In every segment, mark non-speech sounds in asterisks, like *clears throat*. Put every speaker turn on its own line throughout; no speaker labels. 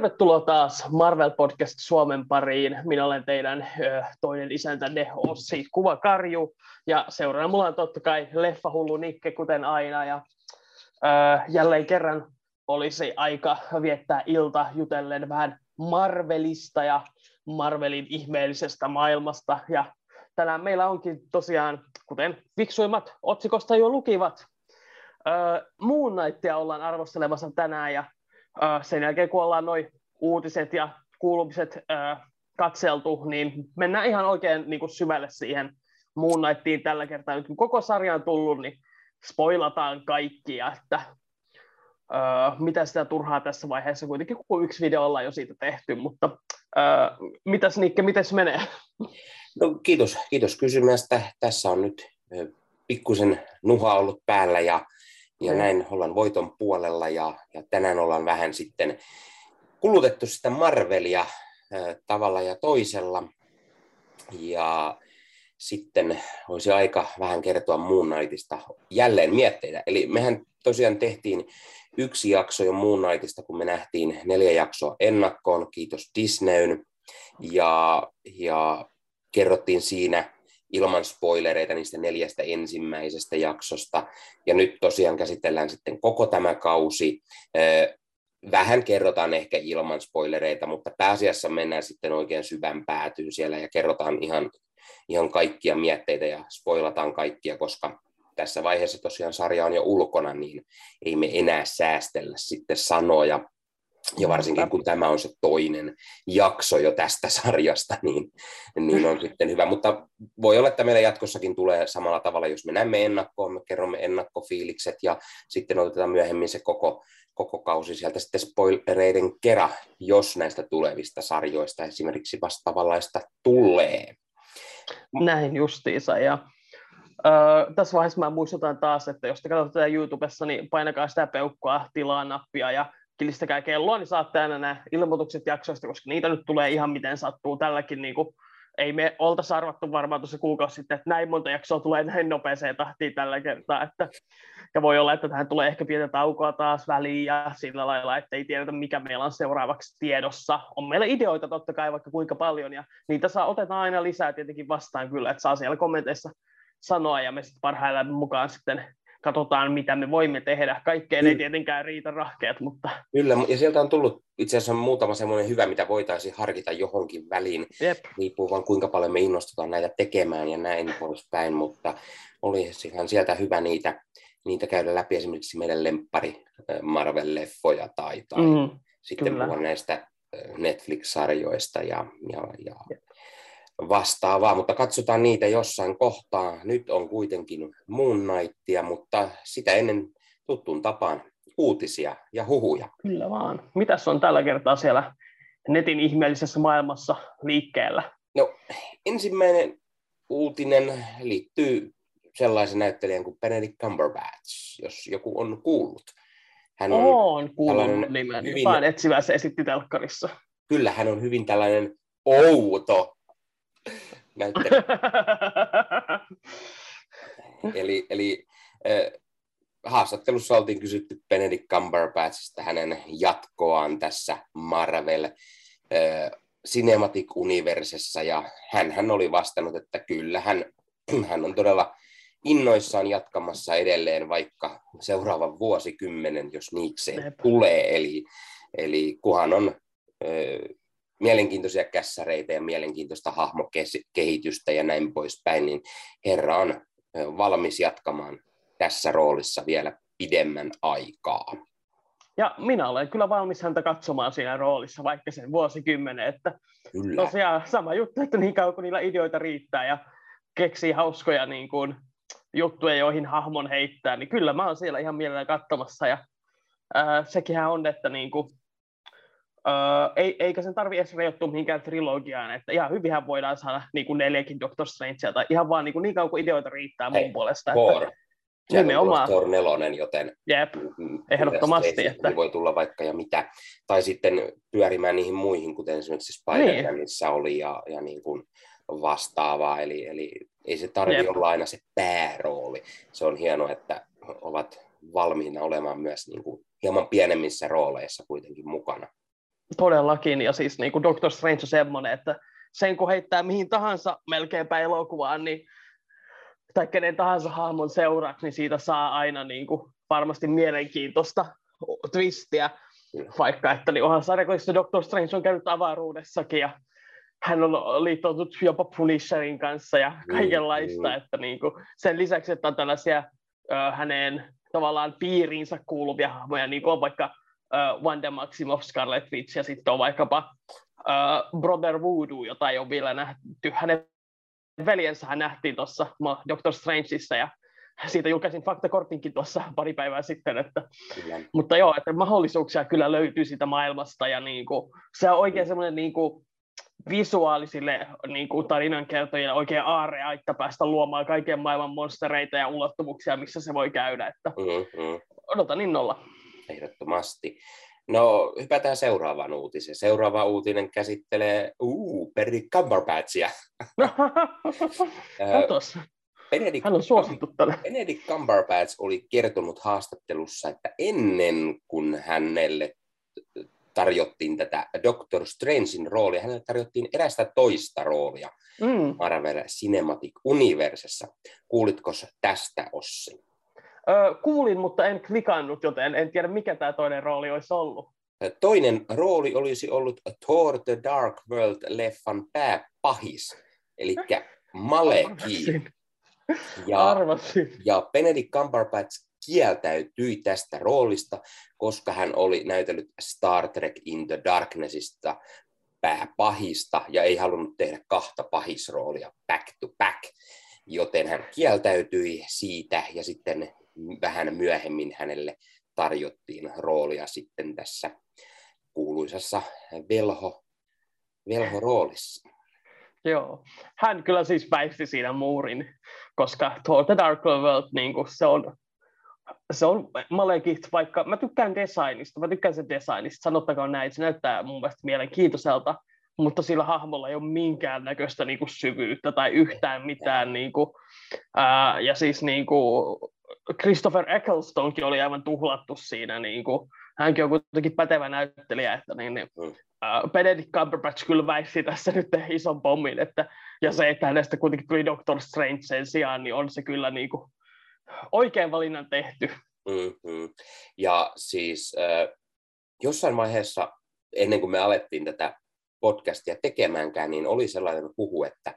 Tervetuloa taas Marvel Podcast Suomen pariin. Minä olen teidän ö, toinen isäntänne Ossi Kuvakarju. Ja seuraavana mulla on totta kai leffahullu Nikke kuten aina. Ja ö, jälleen kerran olisi aika viettää ilta jutellen vähän Marvelista ja Marvelin ihmeellisestä maailmasta. Ja tänään meillä onkin tosiaan, kuten fiksuimmat otsikosta jo lukivat, ö, Moon Knightia ollaan arvostelemassa tänään. Ja sen jälkeen kun ollaan noin uutiset ja kuulumiset katseltu, niin mennään ihan oikein niin kuin syvälle siihen Moon Knightiin tällä kertaa. Nyt kun koko sarja on tullut, niin spoilataan kaikkia, että Uh, mitä sitä turhaa tässä vaiheessa, kuitenkin kun yksi video ollaan jo siitä tehty, mutta uh, mitäs Nikke, miten menee?
No, kiitos, kiitos kysymästä. Tässä on nyt pikkusen nuha ollut päällä ja ja näin ollaan voiton puolella ja, ja tänään ollaan vähän sitten kulutettu sitä Marvelia tavalla ja toisella. Ja sitten olisi aika vähän kertoa Moon Knightista jälleen mietteitä. Eli mehän tosiaan tehtiin yksi jakso jo Moon Knightista, kun me nähtiin neljä jaksoa ennakkoon, kiitos Disneyn. Ja, ja kerrottiin siinä ilman spoilereita niistä neljästä ensimmäisestä jaksosta. Ja nyt tosiaan käsitellään sitten koko tämä kausi. Vähän kerrotaan ehkä ilman spoilereita, mutta pääasiassa mennään sitten oikein syvän päätyyn siellä ja kerrotaan ihan, ihan kaikkia mietteitä ja spoilataan kaikkia, koska tässä vaiheessa tosiaan sarja on jo ulkona, niin ei me enää säästellä sitten sanoja ja varsinkin kun tämä on se toinen jakso jo tästä *laughs* sarjasta, niin, niin on sitten hyvä. Mutta voi olla, että meillä jatkossakin tulee samalla tavalla, jos me näemme ennakkoon, me kerromme ennakkofiilikset ja sitten otetaan myöhemmin se koko, koko kausi sieltä sitten spoilereiden kera, jos näistä tulevista sarjoista esimerkiksi vastaavanlaista tulee.
Näin justiinsa ja Uh, tässä vaiheessa mä muistutan taas, että jos te katsotte tätä YouTubessa, niin painakaa sitä peukkoa, tilaa nappia ja kilistäkää kelloa, niin saatte aina nämä ilmoitukset jaksoista, koska niitä nyt tulee ihan miten sattuu tälläkin. Niin kuin, ei me oltaisi arvattu varmaan tuossa kuukausi sitten, että näin monta jaksoa tulee näin nopeeseen tahtiin tällä kertaa. Että, ja voi olla, että tähän tulee ehkä pientä taukoa taas väliin ja sillä lailla, että ei tiedetä, mikä meillä on seuraavaksi tiedossa. On meillä ideoita totta kai vaikka kuinka paljon ja niitä saa otetaan aina lisää tietenkin vastaan kyllä, että saa siellä kommenteissa sanoa ja me sitten parhaillaan mukaan sitten katsotaan, mitä me voimme tehdä. Kaikkeen ei tietenkään riitä rahkeet, mutta...
Kyllä, ja sieltä on tullut itse asiassa muutama semmoinen hyvä, mitä voitaisiin harkita johonkin väliin.
Jep.
Riippuu vaan kuinka paljon me innostutaan näitä tekemään ja näin poispäin, mutta oli ihan sieltä hyvä niitä, niitä käydä läpi esimerkiksi meidän lemppari Marvel-leffoja tai, tai mm, sitten puhua näistä Netflix-sarjoista ja, ja, ja vastaavaa, mutta katsotaan niitä jossain kohtaa. Nyt on kuitenkin Moon Knightia, mutta sitä ennen tuttuun tapaan uutisia ja huhuja.
Kyllä vaan. Mitäs on tällä kertaa siellä netin ihmeellisessä maailmassa liikkeellä?
No, ensimmäinen uutinen liittyy sellaisen näyttelijän kuin Benedict Cumberbatch, jos joku on kuullut.
Hän on, on kuullut nimen. Hyvin... Jotain etsivässä se esitti telkkarissa.
Kyllä, hän on hyvin tällainen outo näyttely. *laughs* eli eli äh, haastattelussa oltiin kysytty Benedict Cumberbatchista hänen jatkoaan tässä Marvel äh, Cinematic Universessa, ja hän, hän oli vastannut, että kyllä, hän, *clears throat* hän on todella innoissaan jatkamassa edelleen vaikka seuraavan vuosikymmenen, jos niikseen tulee, eli, eli kuhan on mielenkiintoisia kässäreitä ja mielenkiintoista hahmokehitystä ja näin poispäin, niin Herra on valmis jatkamaan tässä roolissa vielä pidemmän aikaa.
Ja minä olen kyllä valmis häntä katsomaan siinä roolissa, vaikka sen vuosikymmenen, että kyllä. tosiaan sama juttu, että niin kauan kuin niillä ideoita riittää ja keksii hauskoja niin kuin, juttuja, joihin hahmon heittää, niin kyllä mä oon siellä ihan mielellä katsomassa ja ää, sekinhän on, että niin kuin, Uh, ei, eikä sen tarvi edes rajoittua mihinkään trilogiaan, että ihan hyvinhän voidaan saada niin kuin neljäkin Doctor Strangea, tai ihan vaan niin, kuin niin kauan kuin ideoita riittää mun puolesta.
Thor. Että, nimenomaan. Thor nelonen, joten
Jep, ehdottomasti.
Että... Voi tulla vaikka ja mitä. Tai sitten pyörimään niihin muihin, kuten esimerkiksi Spider-Manissa niin. oli ja, ja niin kuin vastaavaa. Eli, eli ei se tarvitse olla aina se päärooli. Se on hienoa, että ovat valmiina olemaan myös niin kuin hieman pienemmissä rooleissa kuitenkin mukana.
Todellakin, ja siis niin kuin Doctor Strange on semmoinen, että sen kun heittää mihin tahansa melkeinpä elokuvaan, niin, tai kenen tahansa hahmon seuraksi, niin siitä saa aina niin kuin varmasti mielenkiintoista twistiä, vaikka että niin onhan sarjakoissa Doctor Strange on käynyt avaruudessakin, ja hän on liittoutunut jopa Punisherin kanssa ja mm, kaikenlaista, mm, mm. että niin kuin, sen lisäksi, että on tällaisia ö, hänen tavallaan piiriinsä kuuluvia hahmoja, niin kuin on vaikka uh, Wanda Maximoff, Scarlet Witch ja sitten on vaikkapa uh, Brother Voodoo, jota ei ole vielä nähty. Hänen veljensä nähtiin tuossa Doctor Strangeissa ja siitä julkaisin faktakortinkin tuossa pari päivää sitten, että, mutta joo, että mahdollisuuksia kyllä löytyy siitä maailmasta ja niin kuin, se on oikein semmoinen niin kuin, visuaalisille niin kuin tarinankertojille oikein aarreaitta päästä luomaan kaiken maailman monstereita ja ulottuvuuksia, missä se voi käydä. Että mm-hmm. Odotan innolla.
Ehdottomasti. No, hypätään seuraavaan uutiseen. Seuraava uutinen käsittelee uh, Benedict Cumberbatchia. *laughs*
Katos. Benedict, Hän on suosittu tälle.
Benedict Cumberbatch oli kertonut haastattelussa, että ennen kuin hänelle tarjottiin tätä Doctor Strangein roolia, hänelle tarjottiin erästä toista roolia mm. Marvel Cinematic Universessa. Kuulitko tästä, Ossi?
Öö, kuulin, mutta en klikannut, joten en tiedä, mikä tämä toinen rooli olisi ollut.
Toinen rooli olisi ollut Thor The Dark World-leffan pääpahis, eli Maleki.
Ja, Arvasin.
ja Benedict Cumberbatch kieltäytyi tästä roolista, koska hän oli näytellyt Star Trek in the Darknessista pääpahista ja ei halunnut tehdä kahta pahisroolia back to back, joten hän kieltäytyi siitä ja sitten vähän myöhemmin hänelle tarjottiin roolia sitten tässä kuuluisassa velho, velho-roolissa.
Joo, hän kyllä siis väisti siinä muurin, koska Thor The Dark World, niin kuin se on se on Malekit, vaikka mä tykkään designista, mä tykkään sen designista, sanottakoon näin, se näyttää mun mielestä mielenkiintoiselta, mutta sillä hahmolla ei ole minkäännäköistä niinku syvyyttä tai yhtään mitään. Niinku, ää, ja siis niinku, Christopher Ecclestonkin oli aivan tuhlattu siinä. Niinku, hänkin on kuitenkin pätevä näyttelijä, että niin, niin, mm. Benedict Cumberbatch kyllä väisti tässä nyt ison pommin, että, ja se, että hänestä kuitenkin tuli Doctor Strange sen sijaan, niin on se kyllä niinku, oikein valinnan tehty.
Mm-hmm. Ja siis äh, jossain vaiheessa, ennen kuin me alettiin tätä podcastia tekemäänkään, niin oli sellainen puhu, että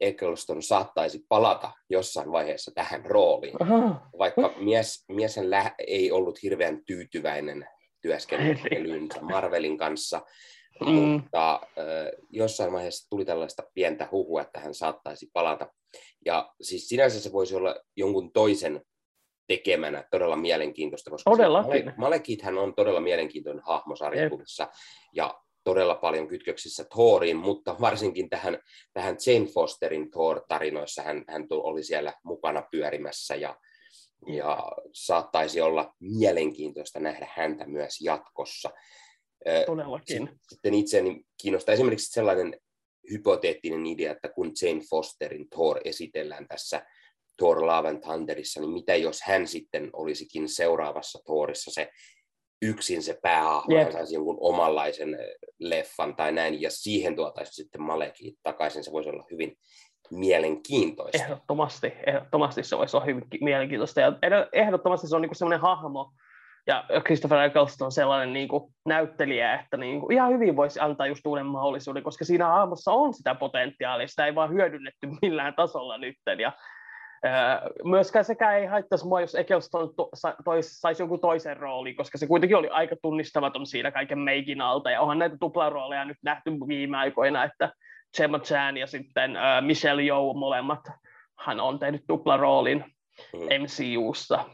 Eccleston saattaisi palata jossain vaiheessa tähän rooliin, Aha. vaikka mies, miesen lä- ei ollut hirveän tyytyväinen työskentelyynsä Marvelin kanssa, mm. mutta äh, jossain vaiheessa tuli tällaista pientä huhua, että hän saattaisi palata. Ja siis sinänsä se voisi olla jonkun toisen tekemänä todella mielenkiintoista, koska Male- Malekit hän on todella mielenkiintoinen hahmo sarjakuvissa ja todella paljon kytköksissä Thoriin, mutta varsinkin tähän, tähän Jane Fosterin Thor-tarinoissa hän, hän oli siellä mukana pyörimässä ja, ja saattaisi olla mielenkiintoista nähdä häntä myös jatkossa.
Todellakin.
Sitten itseäni kiinnostaa esimerkiksi sellainen hypoteettinen idea, että kun Jane Fosterin Thor esitellään tässä Thor Love and Thunderissa, niin mitä jos hän sitten olisikin seuraavassa Thorissa se yksin se päähahmo yep. ja saisi jonkun omanlaisen leffan tai näin, ja siihen tuotaisi sitten Maleki takaisin, se voisi olla hyvin mielenkiintoista.
Ehdottomasti, ehdottomasti se voisi olla hyvin mielenkiintoista, ja ehdottomasti se on niin semmoinen hahmo, ja Christopher Eccleston on sellainen niin kuin näyttelijä, että niin kuin ihan hyvin voisi antaa just uuden mahdollisuuden, koska siinä hahmossa on sitä potentiaalia, sitä ei vaan hyödynnetty millään tasolla nyt. Ja, myöskään sekä ei haittaisi mua, jos Eccleston to, sa, tois, saisi jonkun toisen roolin, koska se kuitenkin oli aika tunnistamaton siinä kaiken meikin alta, ja onhan näitä tuplarooleja nyt nähty viime aikoina, että Gemma Chan ja sitten ää, Michelle Yeoh molemmat, hän on tehnyt tuplaroolin mm. MCUssa,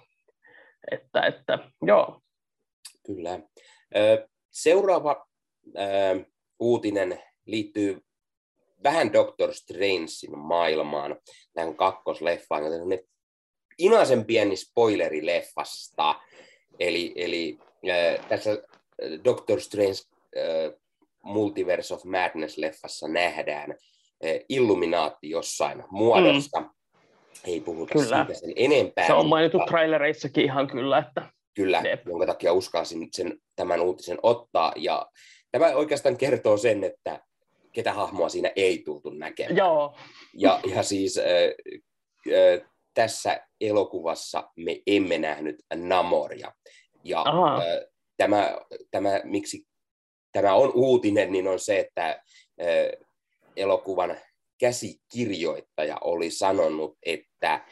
että, että joo.
Kyllä. Seuraava uutinen liittyy vähän Doctor Strangein maailmaan, tähän kakkosleffaan, joten inasen pieni spoileri leffasta. Eli, eli äh, tässä Doctor Strange äh, Multiverse of Madness-leffassa nähdään äh, Illuminaatti jossain muodossa. Mm ei puhuta kyllä. siitä sen enempää.
Se on mainittu mutta... trailereissakin ihan kyllä. Että...
Kyllä, Jep. jonka takia uskaisin sen, tämän uutisen ottaa. Ja tämä oikeastaan kertoo sen, että ketä hahmoa siinä ei tultu näkemään.
Joo.
Ja, ja siis äh, äh, tässä elokuvassa me emme nähnyt Namoria. Ja äh, tämä, tämä, miksi tämä on uutinen, niin on se, että äh, elokuvan käsikirjoittaja oli sanonut, että äh,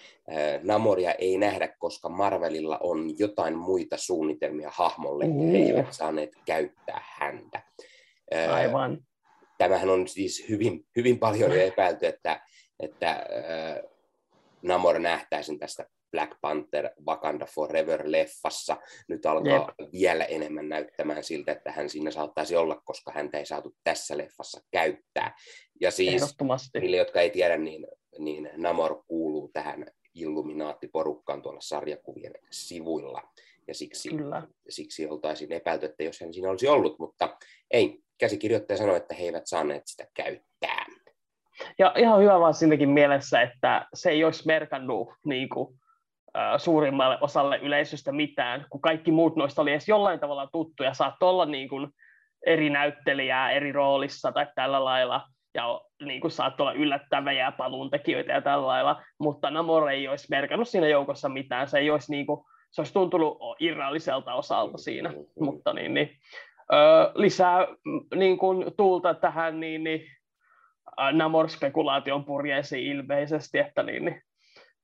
Namoria ei nähdä, koska Marvelilla on jotain muita suunnitelmia hahmolle, mm. he eivät saaneet käyttää häntä.
Äh, Aivan.
Tämähän on siis hyvin, hyvin paljon epäilty, että, että äh, Namor nähtäisin tästä Black Panther Wakanda Forever-leffassa. Nyt alkaa Jep. vielä enemmän näyttämään siltä, että hän siinä saattaisi olla, koska häntä ei saatu tässä leffassa käyttää. Ja siis niille, jotka ei tiedä, niin, niin Namor kuuluu tähän Illuminaatti-porukkaan tuolla sarjakuvien sivuilla. Ja siksi, Kyllä. siksi oltaisiin epäilty, että jos hän siinä olisi ollut, mutta ei. Käsikirjoittaja sanoi, että he eivät saaneet sitä käyttää.
Ja ihan hyvä vaan siinäkin mielessä, että se ei olisi merkannut niin kuin, suurimmalle osalle yleisöstä mitään, kun kaikki muut noista oli edes jollain tavalla tuttuja. Saattoi olla niin kuin, eri näyttelijää eri roolissa tai tällä lailla, ja niin kuin, saattoi olla yllättäviä paluuntekijöitä ja tällä lailla, mutta Namor ei olisi merkannut siinä joukossa mitään. Se ei olisi, niin kuin, se olisi tuntunut irralliselta osalta siinä, mm-hmm. mutta niin, niin, ö, lisää niin kuin, tuulta tähän niin, niin, Namor-spekulaation purjeisiin ilmeisesti, että niin, niin,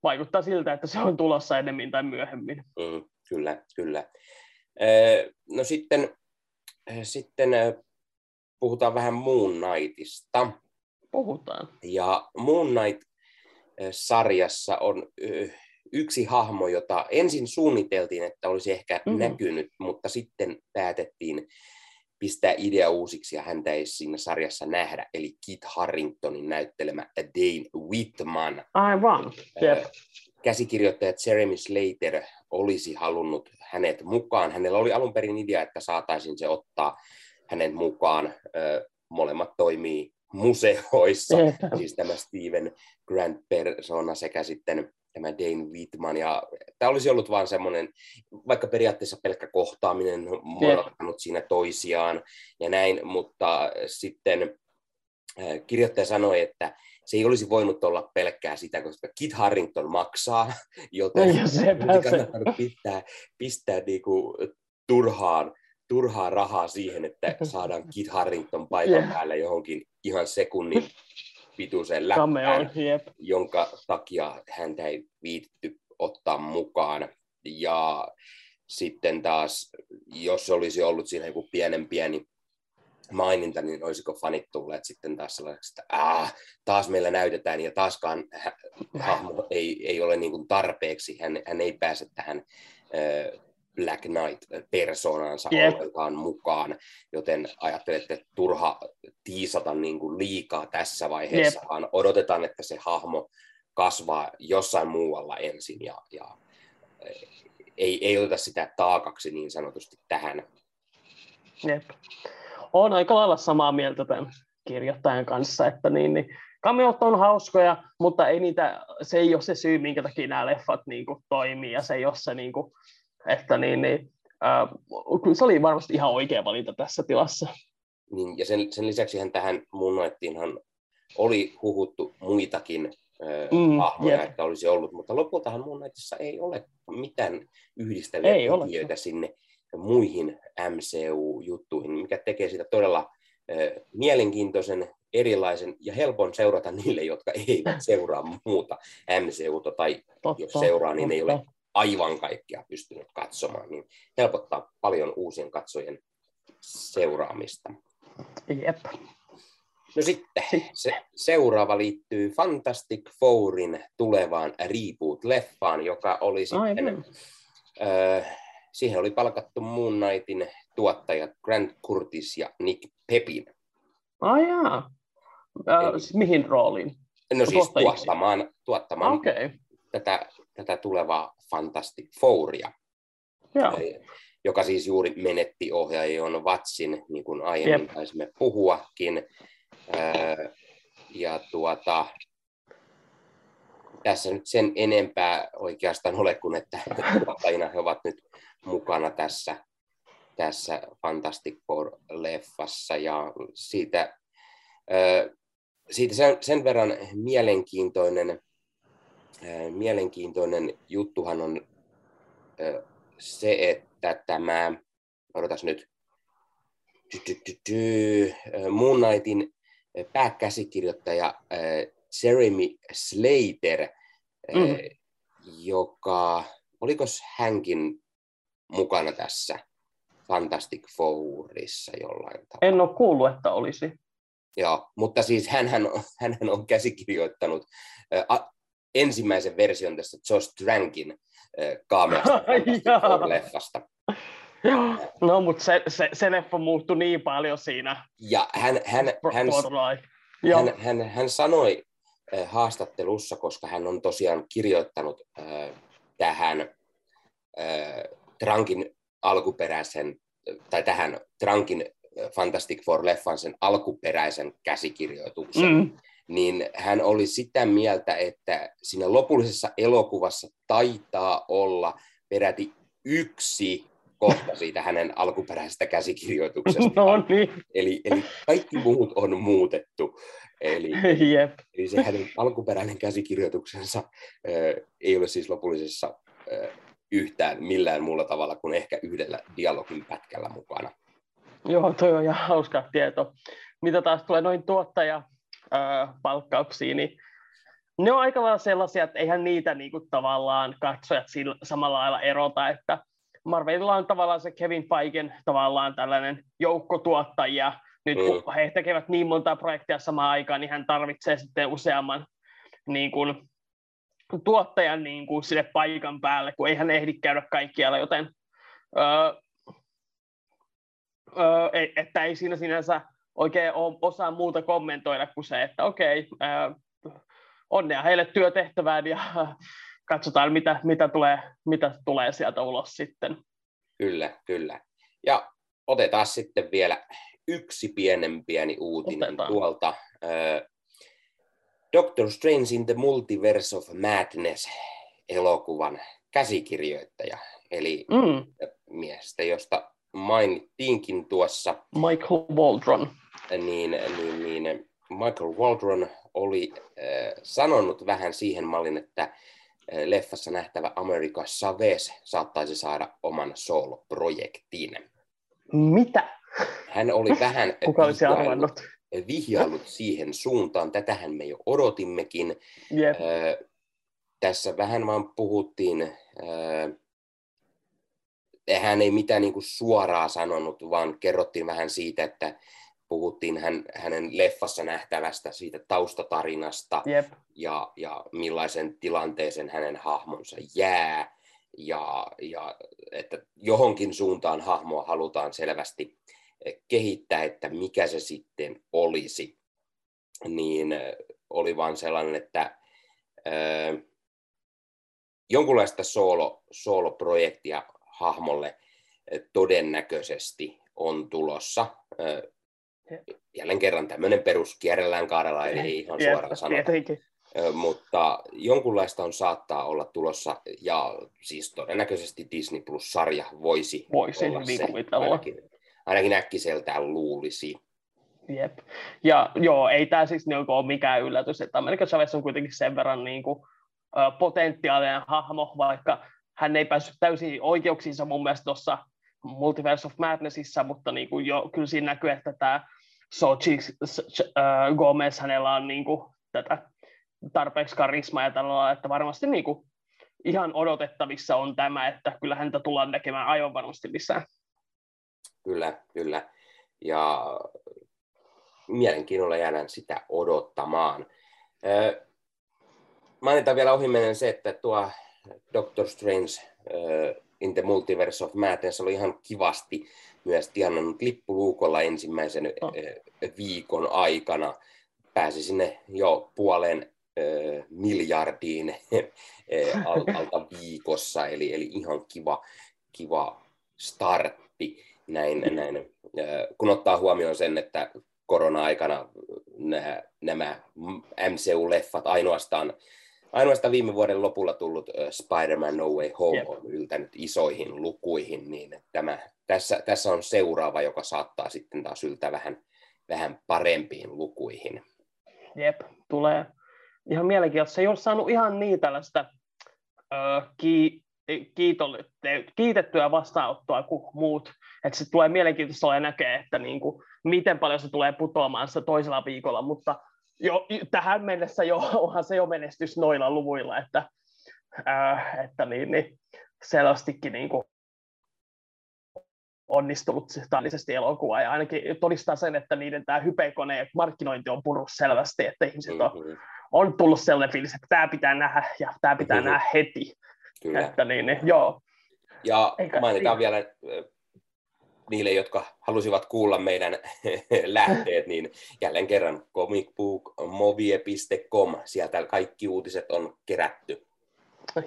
vaikuttaa siltä, että se on tulossa enemmän tai myöhemmin.
Mm, kyllä, kyllä. No sitten, sitten puhutaan vähän Moon Knightista.
Puhutaan.
Ja Moon Knight-sarjassa on yksi hahmo, jota ensin suunniteltiin, että olisi ehkä mm-hmm. näkynyt, mutta sitten päätettiin pistää idea uusiksi ja häntä ei siinä sarjassa nähdä, eli Kit Harringtonin näyttelemä Dane Whitman.
Aivan, yep.
Käsikirjoittaja Jeremy Slater olisi halunnut hänet mukaan. Hänellä oli alun perin idea, että saataisiin se ottaa hänen mukaan. Molemmat toimii museoissa, yep. siis tämä Steven Grant persona sekä sitten tämä Dane Whitman, ja tämä olisi ollut vain semmoinen, vaikka periaatteessa pelkkä kohtaaminen, muodottanut siinä toisiaan ja näin, mutta sitten äh, kirjoittaja sanoi, että se ei olisi voinut olla pelkkää sitä, koska Kit Harrington maksaa, *laughs* joten ei kannattanut pistää, pistää niinku turhaan, turhaa rahaa siihen, että saadaan Kit Harrington paikan yeah. päälle johonkin ihan sekunnin pituisen läppään, jonka takia häntä ei viitty ottaa mukaan. Ja sitten taas, jos olisi ollut siinä joku pienen pieni maininta, niin olisiko fanit tulleet sitten taas sellaiseksi, että ah, taas meillä näytetään ja taaskaan hahmo ei, ei ole niin tarpeeksi, hän, hän ei pääse tähän Black Knight-persoonansa yep. ollenkaan mukaan, joten ajattelette, että turha tiisata niin kuin liikaa tässä vaiheessa, yep. vaan odotetaan, että se hahmo kasvaa jossain muualla ensin ja, ja ei, ei oteta sitä taakaksi niin sanotusti tähän.
Jep. Olen aika lailla samaa mieltä tämän kirjoittajan kanssa, että niin, niin cameot on hauskoja, mutta ei niitä, se ei ole se syy, minkä takia nämä leffat niin kuin, toimii, ja se ei ole se niin kuin, että niin, niin, äh, se oli varmasti ihan oikea valinta tässä tilassa.
Niin, ja sen, sen lisäksi tähän Moonlightiinhan oli huhuttu muitakin äh, mm, hahmoja, yep. että olisi ollut, mutta lopultahan Moonlightissa ei ole mitään yhdistäviä ei tekijöitä ole. sinne muihin MCU-juttuihin, mikä tekee sitä todella äh, mielenkiintoisen, erilaisen ja helpon seurata niille, jotka eivät seuraa muuta MCUta, tai totta, jos seuraa, niin totta. ei ole aivan kaikkia pystynyt katsomaan, niin helpottaa paljon uusien katsojien seuraamista.
Jep.
No sitten, se seuraava liittyy Fantastic Fourin tulevaan Reboot-leffaan, joka oli sitten, ö, siihen oli palkattu Moon Knightin tuottajat Grant Curtis ja Nick Pepin.
Ai jaa. Eli, mihin rooliin?
No siis tuottamaan, tuottamaan okay. tätä, tätä tulevaa Fantastic Fouria, Joo. joka siis juuri menetti ohjaajan Vatsin, niin kuin aiemmin Jep. taisimme puhuakin. Ja tuota, tässä nyt sen enempää oikeastaan ole kuin, että tuottajina he ovat nyt mukana tässä tässä Fantastic Four-leffassa ja siitä, siitä sen, sen verran mielenkiintoinen, mielenkiintoinen juttuhan on se, että tämä, odotas nyt, Moon Knightin pääkäsikirjoittaja Jeremy Slater, mm. joka, oliko hänkin mukana tässä Fantastic Fourissa jollain tavalla?
En ole kuullut, että olisi.
Joo, mutta siis hän on käsikirjoittanut ensimmäisen version tästä Josh Trankin kaameasta leffasta. *laughs*
No, mutta se, se, se leffa muuttui niin paljon siinä.
Ja hän, hän, hän, hän, hän, hän, hän sanoi äh, haastattelussa, koska hän on tosiaan kirjoittanut äh, tähän äh, Trankin alkuperäisen, tai tähän Trankin Fantastic Four-leffan sen alkuperäisen käsikirjoituksen, mm. Niin hän oli sitä mieltä, että siinä lopullisessa elokuvassa taitaa olla peräti yksi kohta siitä hänen alkuperäisestä käsikirjoituksesta. *laughs*
No niin.
Eli, eli kaikki muut on muutettu. Eli,
Jep.
eli se hänen alkuperäinen käsikirjoituksensa äh, ei ole siis lopullisessa äh, yhtään millään muulla tavalla kuin ehkä yhdellä dialogin pätkällä mukana.
Joo, toi on ihan hauska tieto. Mitä taas tulee noin tuottajapalkkauksiin, niin ne on aika lailla sellaisia, että eihän niitä niin kuin, tavallaan katsojat sillä, samalla lailla erota, että Marvelilla on tavallaan se Kevin Feigen tavallaan tällainen joukkotuottajia. Nyt kun mm. he tekevät niin monta projektia samaan aikaan, niin hän tarvitsee sitten useamman niin kuin, tuottajan niin kuin, sille paikan päälle, kun ei hän ehdi käydä kaikkialla, joten öö, öö, että ei siinä sinänsä oikein osaa muuta kommentoida kuin se, että okei, onnea heille työtehtävään ja *laughs* katsotaan, mitä, mitä, tulee, mitä tulee sieltä ulos sitten.
Kyllä, kyllä. Ja otetaan sitten vielä yksi pienen pieni uutinen otetaan. tuolta. Doctor Strange in the Multiverse of Madness elokuvan käsikirjoittaja, eli mm. miestä, josta mainittiinkin tuossa.
Michael Waldron.
Niin, niin, niin Michael Waldron oli äh, sanonut vähän siihen mallin, että äh, leffassa nähtävä America Chavez saattaisi saada oman solo-projektin.
Mitä?
Hän oli vähän
Kuka olisi arvannut?
vihjaillut siihen suuntaan. Tätähän me jo odotimmekin.
Yep.
Äh, tässä vähän vaan puhuttiin, äh, hän ei mitään niin kuin suoraa sanonut, vaan kerrottiin vähän siitä, että puhuttiin hän, hänen leffassa nähtävästä siitä taustatarinasta
yep.
ja, ja millaisen tilanteeseen hänen hahmonsa jää. Ja, ja että johonkin suuntaan hahmoa halutaan selvästi kehittää, että mikä se sitten olisi, niin oli vaan sellainen, että äh, jonkunlaista solo, solo-projektia hahmolle todennäköisesti on tulossa. Äh, jälleen kerran tämmöinen perus kierrellään kaarella, eli ei ihan suoraan sanota. Mutta jonkunlaista on saattaa olla tulossa, ja siis todennäköisesti Disney Plus-sarja voisi,
voisi
olla
niin
se, ainakin, ainakin äkkiseltään luulisi.
Jep. Ja joo, ei tämä siis niin ole mikään yllätys, että Amerikan Chavez on kuitenkin sen verran niin kuin, potentiaalinen hahmo, vaikka hän ei päässyt täysin oikeuksiinsa mun mielestä tuossa Multiverse of Madnessissa, mutta niin kuin jo, kyllä siinä näkyy, että tämä Sochi äh, Gomez, hänellä on niin kuin, tätä tarpeeksi karismaa ja tällä että varmasti niin kuin, ihan odotettavissa on tämä, että kyllä häntä tullaan näkemään aivan varmasti lisää.
Kyllä, kyllä. Ja mielenkiinnolla jäädään sitä odottamaan. Mainitaan vielä ohimennen se, että tuo Doctor Strange in the Multiverse of Madness oli ihan kivasti myös tienannut lippuluukolla ensimmäisen oh. viikon aikana. Pääsi sinne jo puoleen miljardiin *laughs* *laughs* alta viikossa, eli, eli ihan kiva, kiva startti näin, näin, kun ottaa huomioon sen, että korona-aikana nämä, nämä MCU-leffat ainoastaan, ainoastaan viime vuoden lopulla tullut Spider-Man No Way Home yep. on yltänyt isoihin lukuihin, niin tämä tässä, tässä on seuraava, joka saattaa sitten taas yltää vähän, vähän parempiin lukuihin.
Jep, tulee ihan mielenkiintoista. Se ei ole saanut ihan niin tällaista ö, ki, kiitettyä vastaanottoa kuin muut. Että se tulee mielenkiintoista ja näkee, että niin kuin, miten paljon se tulee putoamaan sitä toisella viikolla, mutta jo, tähän mennessä jo, *laughs* onhan se jo menestys noilla luvuilla, että, äh, että niin, niin, selvästikin niin kuin onnistunut täydellisesti elokuva ja ainakin todistaa sen, että niiden tämä hypekone ja markkinointi on purus selvästi, että ihmiset on, mm-hmm. on tullut sellainen fiilis, että tämä pitää nähdä ja tämä pitää mm-hmm. nähdä heti. Kyllä. Että niin, niin, joo.
Ja Eikä mainitaan siinä. vielä niille, jotka halusivat kuulla meidän *laughs* lähteet, niin jälleen kerran comicbookmovie.com, sieltä kaikki uutiset on kerätty.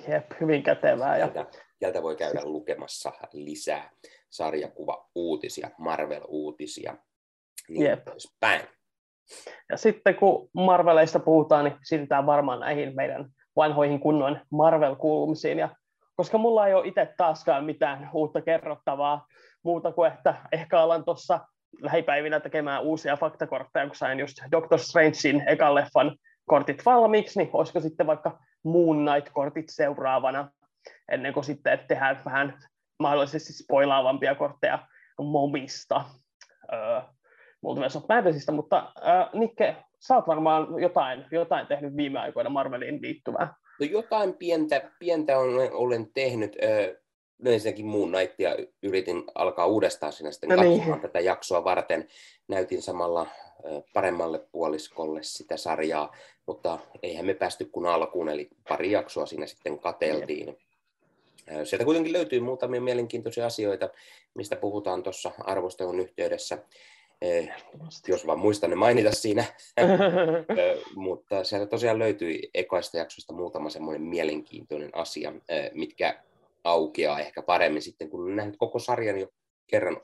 Jep, hyvin kätevää. Ja...
Sieltä, sieltä voi käydä lukemassa lisää sarjakuva-uutisia, Marvel-uutisia, niin Jep. päin.
Ja sitten kun Marveleista puhutaan, niin siirrytään varmaan näihin meidän vanhoihin kunnon Marvel-kuulumisiin. Ja koska mulla ei ole itse taaskaan mitään uutta kerrottavaa muuta kuin, että ehkä alan tuossa lähipäivinä tekemään uusia faktakortteja, kun sain just Doctor Strangein ekan leffan kortit valmiiksi, niin olisiko sitten vaikka Moon Knight-kortit seuraavana, ennen kuin sitten tehdään vähän mahdollisesti spoilaavampia kortteja Momista, öö, Multiverse of Madnessista, mutta öö, Nikke, sä oot varmaan jotain, jotain tehnyt viime aikoina Marveliin liittyvää.
No jotain pientä, pientä olen, olen tehnyt. Öö, ensinnäkin muun naittia yritin alkaa uudestaan sinä sitten no niin. katsomaan tätä jaksoa varten. Näytin samalla paremmalle puoliskolle sitä sarjaa, mutta eihän me päästy kun alkuun, eli pari jaksoa siinä sitten kateltiin. Sieltä kuitenkin löytyy muutamia mielenkiintoisia asioita, mistä puhutaan tuossa arvostelun yhteydessä. Jos vaan muistan ne mainita siinä. *laughs* Mutta sieltä tosiaan löytyi ekoista jaksosta muutama semmoinen mielenkiintoinen asia, mitkä aukeaa ehkä paremmin sitten, kun on nähnyt koko sarjan jo kerran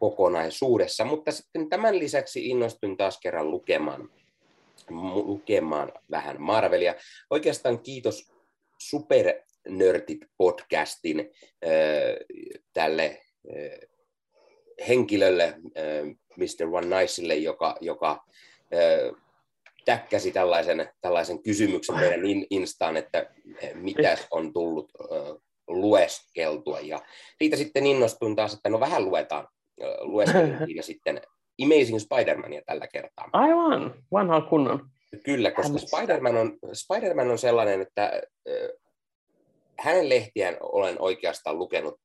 kokonaisuudessa. Mutta sitten tämän lisäksi innostuin taas kerran lukemaan, lukemaan vähän Marvelia. Oikeastaan kiitos Super Nörtit podcastin äh, tälle henkilölle, Mr. One Niceille, joka, joka täkkäsi tällaisen, tällaisen kysymyksen meidän instaan, että mitä on tullut lueskeltua. Ja siitä sitten innostuin taas, että no vähän luetaan, lueskeltiin ja sitten Amazing Spider-Mania tällä kertaa.
Aivan, vanha kunnon.
Kyllä, koska Spider-Man on, Spider-Man on sellainen, että hänen lehtiään olen oikeastaan lukenut,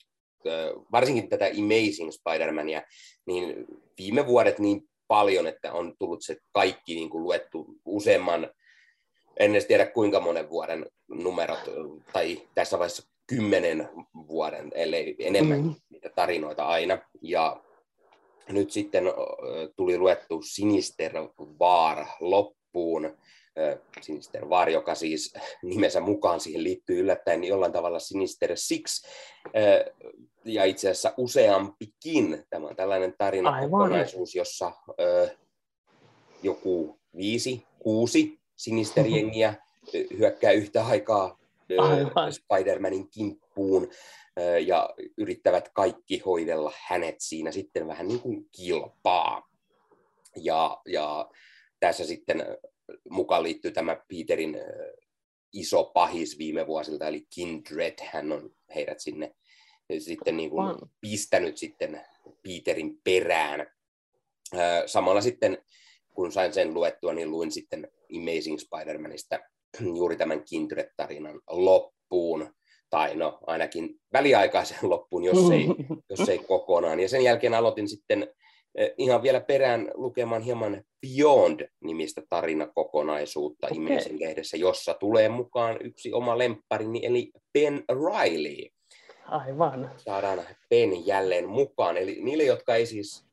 varsinkin tätä Amazing Spider-Mania, niin viime vuodet niin paljon, että on tullut se kaikki niin kuin luettu useamman, en edes tiedä kuinka monen vuoden numerot, tai tässä vaiheessa kymmenen vuoden, ellei enemmän mm. niitä tarinoita aina. Ja nyt sitten tuli luettu Sinister Vaar loppuun. Sinister Vaar, joka siis *laughs* nimensä mukaan siihen liittyy yllättäen jollain tavalla Sinister Six, ja itse asiassa useampikin. Tämä on tällainen tarinakokonaisuus, jossa joku viisi, kuusi sinisteriengiä *laughs* hyökkää yhtä aikaa Spider-Manin kimppuun ja yrittävät kaikki hoidella hänet siinä sitten vähän niin kuin kilpaa. Ja, ja tässä sitten mukaan liittyy tämä Peterin iso pahis viime vuosilta, eli Kindred, hän on heidät sinne sitten niin kuin pistänyt sitten Peterin perään. Samalla sitten, kun sain sen luettua, niin luin sitten Amazing Spider-Manista *clears throat* juuri tämän Kindred-tarinan loppuun, tai no ainakin väliaikaisen *laughs* loppuun, jos ei, jos ei *laughs* kokonaan. Ja sen jälkeen aloitin sitten eh, ihan vielä perään lukemaan hieman Beyond-nimistä tarinakokonaisuutta okay. Imisen lehdessä, jossa tulee mukaan yksi oma lempparini, eli Ben Riley.
Aivan.
Saadaan Ben jälleen mukaan. Eli niille, jotka ei siis,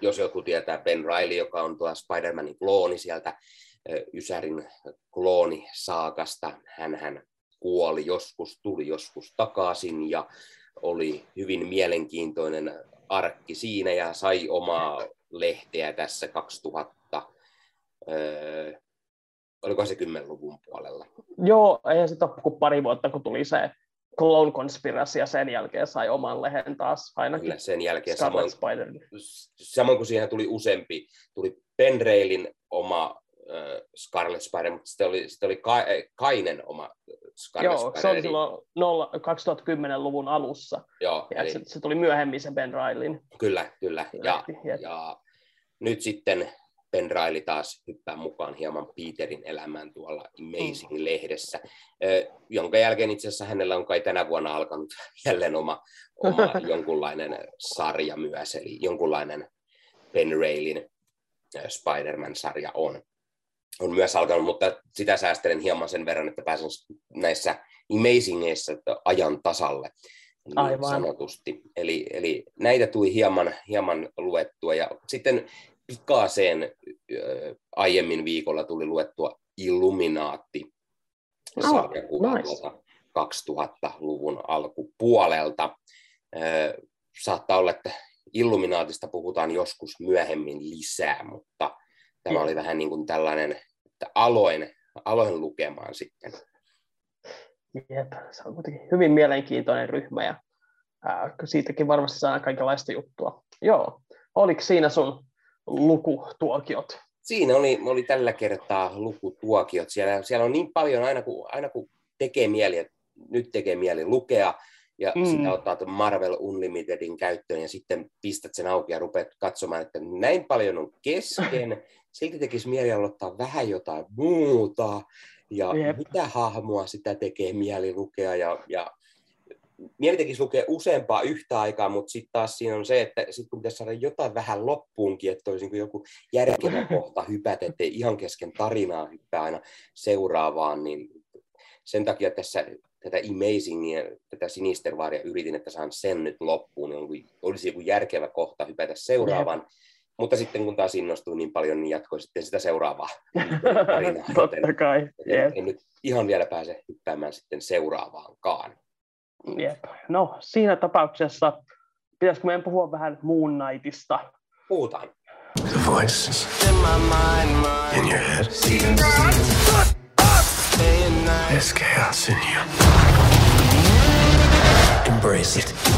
jos joku tietää Ben Riley, joka on tuo Spider-Manin klooni sieltä Ysärin klooni saakasta. hän kuoli joskus, tuli joskus takaisin ja oli hyvin mielenkiintoinen arkki siinä ja sai omaa lehteä tässä 2000, öö, oliko se 10-luvun puolella?
Joo, ei se ole kuin pari vuotta, kun tuli se Clone Conspiracy ja sen jälkeen sai oman lehen taas ainakin.
Kyllä, sen jälkeen samoin, samoin kuin siihen tuli useampi, tuli Pendrailin oma äh, Scarlet Spider, mutta sitten oli, sitten oli Ka- Kainen oma Scarlet
Joo,
Spider.
se oli silloin nolla- 2010-luvun alussa.
Joo,
Ja
eli,
se, se, tuli myöhemmin se Ben Railin.
kyllä, kyllä. Ja,
jep.
ja nyt sitten Ben Reilly taas hyppää mukaan hieman Peterin elämään tuolla Amazing-lehdessä, ö, jonka jälkeen itse asiassa hänellä on kai tänä vuonna alkanut jälleen oma, oma *laughs* jonkunlainen sarja myös, eli jonkunlainen Ben Reilin ö, Spider-Man-sarja on myös alkanut, mutta sitä säästelen hieman sen verran, että pääsen näissä Amazingeissa ajan tasalle niin
Aivan.
sanotusti. Eli, eli näitä tuli hieman, hieman luettua ja sitten pikaiseen ö, aiemmin viikolla tuli luettua Illuminaatti sarjakuva
nice.
tuolta 2000-luvun alkupuolelta. Ö, Saattaa olla, että Illuminaatista puhutaan joskus myöhemmin lisää, mutta tämä oli vähän niin kuin tällainen, että aloin, aloin lukemaan sitten.
Jep, se on kuitenkin hyvin mielenkiintoinen ryhmä ja ää, siitäkin varmasti saadaan kaikenlaista juttua. Joo, oliko siinä sun lukutuokiot?
Siinä oli, oli tällä kertaa lukutuokiot. Siellä, siellä on niin paljon, aina kun, aina kun tekee mieli, että nyt tekee mieli lukea, ja
Mm.
sitä ottaa tuon Marvel Unlimitedin käyttöön, ja sitten pistät sen auki ja rupeat katsomaan, että näin paljon on kesken, *laughs* silti tekisi mieli aloittaa vähän jotain muuta, ja
Jep.
mitä hahmoa sitä tekee mieli lukea, ja, ja mieli tekisi lukea useampaa yhtä aikaa, mutta sitten taas siinä on se, että sit kun pitäisi saada jotain vähän loppuunkin, että olisi niin joku järkevä *laughs* kohta hypätä, ettei ihan kesken tarinaa hyppää aina seuraavaan, niin sen takia tässä tätä Amazingia, tätä Sinistervaaria yritin, että saan sen nyt loppuun, niin oli- olisi joku järkevä kohta hypätä seuraavaan, mutta sitten kun taas innostuin niin paljon, niin jatkoi sitten sitä seuraavaa *laughs* tarinaa, joten
Totta kai. Jep,
en nyt ihan vielä pääse hyppäämään sitten seuraavaankaan.
jep. No, siinä tapauksessa pitäisikö meidän puhua vähän Moon Knightista?
Puhutaan.
The voices in your head. There's chaos in you. Embrace it.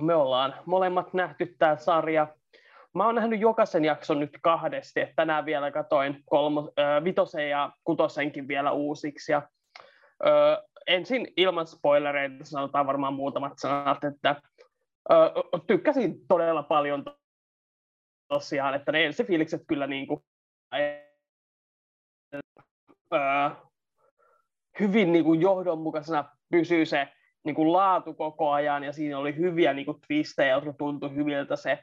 Me ollaan molemmat nähty tämä sarja. Mä oon nähnyt jokaisen jakson nyt kahdesti, että tänään vielä katoin kolmo, ö, vitosen ja kutosenkin vielä uusiksi. Ja, ö, ensin ilman spoilereita sanotaan varmaan muutamat sanat, että ö, tykkäsin todella paljon to- tosiaan, että ne ensifiilikset kyllä niin kuin, ö, hyvin niin kuin johdonmukaisena pysyy se niin kuin laatu koko ajan, ja siinä oli hyviä niin kuin twistejä, jotka tuntui hyviltä. Se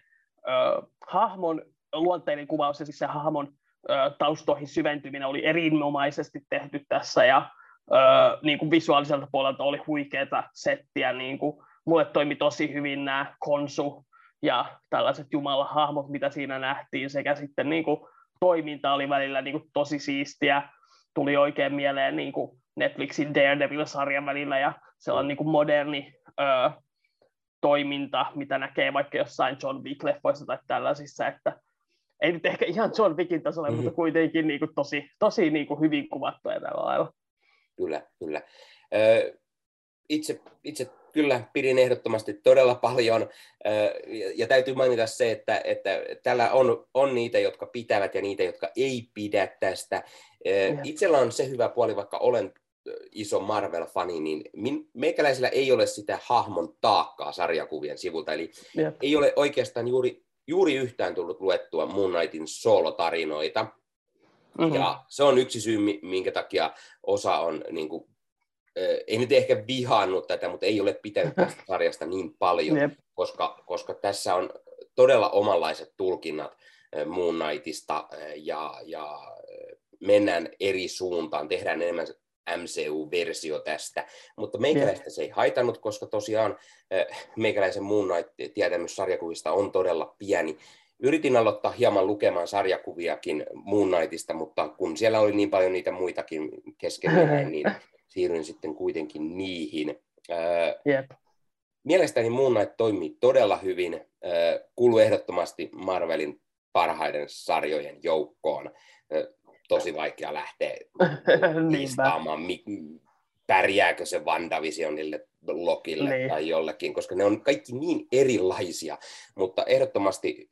ö, hahmon luonteinen kuvaus ja siis se hahmon ö, taustoihin syventyminen oli erinomaisesti tehty tässä, ja ö, niin kuin visuaaliselta puolelta oli huikeata settiä, niin kuin, mulle toimi tosi hyvin nämä konsu ja tällaiset jumalahahmot, mitä siinä nähtiin, sekä sitten niin kuin, toiminta oli välillä niin kuin, tosi siistiä, tuli oikein mieleen niin kuin Netflixin Daredevil-sarjan välillä ja sellainen niin kuin moderni ö, toiminta, mitä näkee vaikka jossain John Wick-leffoissa tai tällaisissa, että ei nyt ehkä ihan John Wickin tasolla,
Mhm.
mutta kuitenkin niin kuin tosi, tosi niin kuin hyvin kuvattuja tällä lailla.
Kyllä, kyllä. Ö, Itse, itse kyllä pidin ehdottomasti todella paljon, ö, ja- ja täytyy mainita se, että, että täällä on, on niitä, jotka pitävät ja niitä, jotka ei pidä tästä. Itsellä on se hyvä puoli, vaikka olen iso Marvel-fani, niin min- meikäläisellä ei ole sitä hahmon taakkaa sarjakuvien sivulta, eli
Jep.
ei ole oikeastaan juuri, juuri yhtään tullut luettua Moon Knightin solotarinoita,
Mhm.
ja se on yksi syy, mi- minkä takia osa on, niin kuin, ei nyt ehkä vihannut tätä, mutta ei ole pitänyt *laughs* tästä sarjasta niin paljon,
Jep.
koska, koska tässä on todella omanlaiset tulkinnat Moon Knightista ja, ja mennään eri suuntaan, tehdään enemmän MCU-versio tästä, mutta meikäläistä se ei haitannut, koska tosiaan eh, meikäläisen Moon Knight-tietämys sarjakuvista on todella pieni. Yritin aloittaa hieman lukemaan sarjakuviakin Moon Knightista, mutta kun siellä oli niin paljon niitä muitakin keskenään, *laughs* niin siirryin sitten kuitenkin niihin. Öö,
Jep.
Mielestäni Moon Knight toimii todella hyvin, öö, kuuluu ehdottomasti Marvelin parhaiden sarjojen joukkoon. Tosi vaikea lähteä *laughs* listaamaan, pärjääkö se WandaVisionille, Lokille niin. tai jollekin, koska ne on kaikki niin erilaisia, mutta ehdottomasti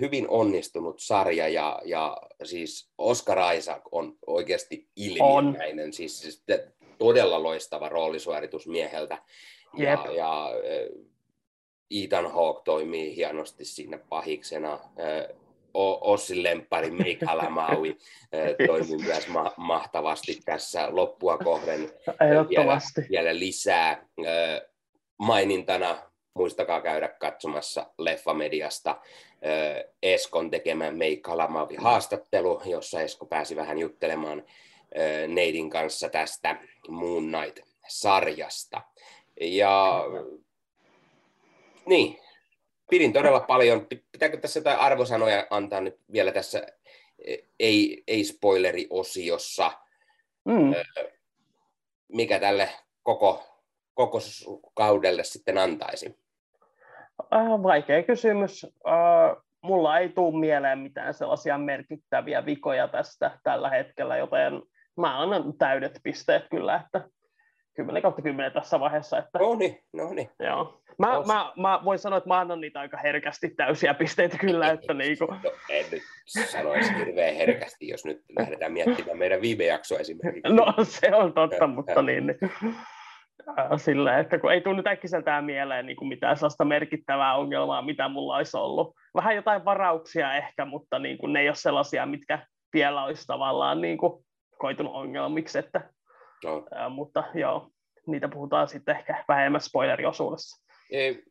hyvin onnistunut sarja ja, ja siis Oscar Isaac on oikeasti ilmiömäinen, siis, siis todella loistava roolisuoritus mieheltä. Ja, ja Ethan Hawke toimii hienosti siinä pahiksena. Ossin lempari Meik Alamaui toimii myös ma- mahtavasti tässä loppua kohden. Vielä, vielä lisää mainintana muistakaa käydä katsomassa Leffamediasta Eskon tekemä Meik Kalamavi haastattelu, jossa Esko pääsi vähän juttelemaan Neidin kanssa tästä Moon Knight-sarjasta. Ja niin, pidin todella paljon. Pitääkö tässä jotain arvosanoja antaa nyt vielä tässä ei, ei spoileri-osiossa? Mm. Mikä tälle koko, koko kaudelle sitten antaisi?
Äh, vaikea kysymys. Äh, mulla ei tule mieleen mitään sellaisia merkittäviä vikoja tästä tällä hetkellä, joten mä annan täydet pisteet kyllä, että 10 kautta 10 tässä vaiheessa. Että...
No niin, no niin.
Joo. Mä, mä, mä, voin sanoa, että mä annan niitä aika herkästi täysiä pisteitä kyllä. Että niinku...
no, en nyt sanoisi hirveän herkästi, jos nyt lähdetään miettimään meidän viime jaksoa esimerkiksi.
No se on totta, mutta niin. niin. Sillä, että kun ei tule nyt äkkiseltään mieleen niin kuin mitään sellaista merkittävää ongelmaa, mitä mulla olisi ollut. Vähän jotain varauksia ehkä, mutta niin kuin ne ei ole sellaisia, mitkä vielä olisi tavallaan niin kuin koitunut ongelmiksi. Että, no. ää, mutta joo, niitä puhutaan sitten ehkä vähemmän spoileriosuudessa.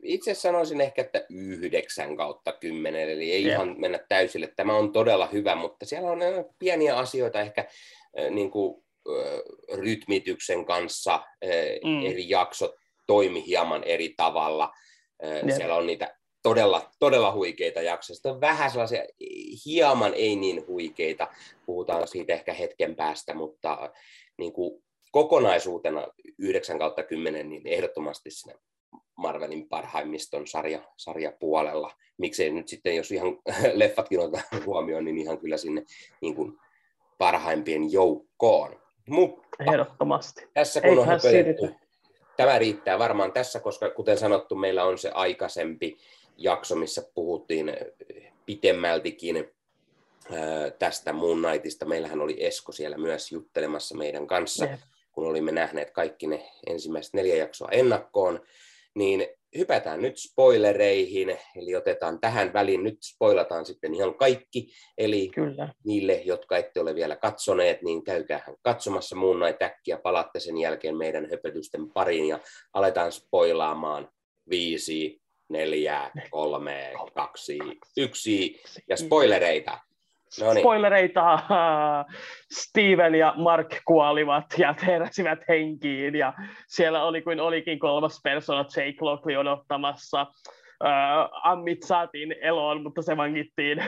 Itse sanoisin ehkä, että yhdeksän kautta kymmenen, eli ei yeah. ihan mennä täysille. Tämä on todella hyvä, mutta siellä on pieniä asioita ehkä niin kuin rytmityksen kanssa mm. eri jaksot toimi hieman eri tavalla. Yeah. Siellä on niitä todella, todella huikeita jaksoja. Sitten on vähän sellaisia hieman ei niin huikeita, puhutaan siitä ehkä hetken päästä, mutta niin kuin kokonaisuutena 9 kautta 10, niin ehdottomasti siinä Marvelin parhaimmiston sarja, sarjapuolella. Miksei nyt sitten, jos ihan *laughs* leffatkin otetaan huomioon, niin ihan kyllä sinne niin kuin parhaimpien joukkoon.
Mutta Ehdottomasti.
Tässä kun on höpötetty, tämä riittää varmaan tässä, koska kuten sanottu, meillä on se aikaisempi jakso, missä puhuttiin pitemmältikin tästä Moon Knightista. Meillähän oli Esko siellä myös juttelemassa meidän kanssa, yeah. Kun olimme nähneet kaikki ne ensimmäiset neljä jaksoa ennakkoon. Niin hypätään nyt spoilereihin, eli otetaan tähän väliin, nyt spoilataan sitten ihan kaikki, eli Kyllä. niille, jotka ette ole vielä katsoneet, niin käykää katsomassa muun näin täkkiä, palaatte sen jälkeen meidän höpötysten pariin ja aletaan spoilaamaan viisi, neljä, kolme, kaksi, yksi ja spoilereita.
No niin. Spoilereita, Steven ja Mark kuolivat ja heräsivät henkiin ja siellä oli kuin olikin kolmas persona Jake Lockley odottamassa. Uh, ammit saatiin eloon, mutta se vangittiin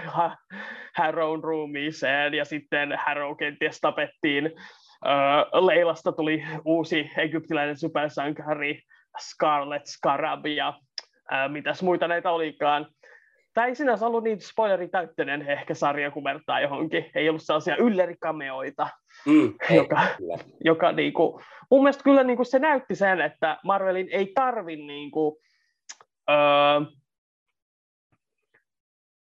*laughs* Harrown roomiiseen ja sitten Harrow kenties tapettiin. Uh, Leilasta tuli uusi egyptiläinen supersankari Scarlet Scarab ja uh, mitäs muita näitä olikaan tämä ei sinänsä ollut niin spoileritäyttöinen ehkä sarja, kun vertaa johonkin. Ei ollut sellaisia yllerikameoita, mm, *laughs* joka, joka niinku, mun mielestä kyllä niinku se näytti sen, että Marvelin ei tarvi niinku, öö,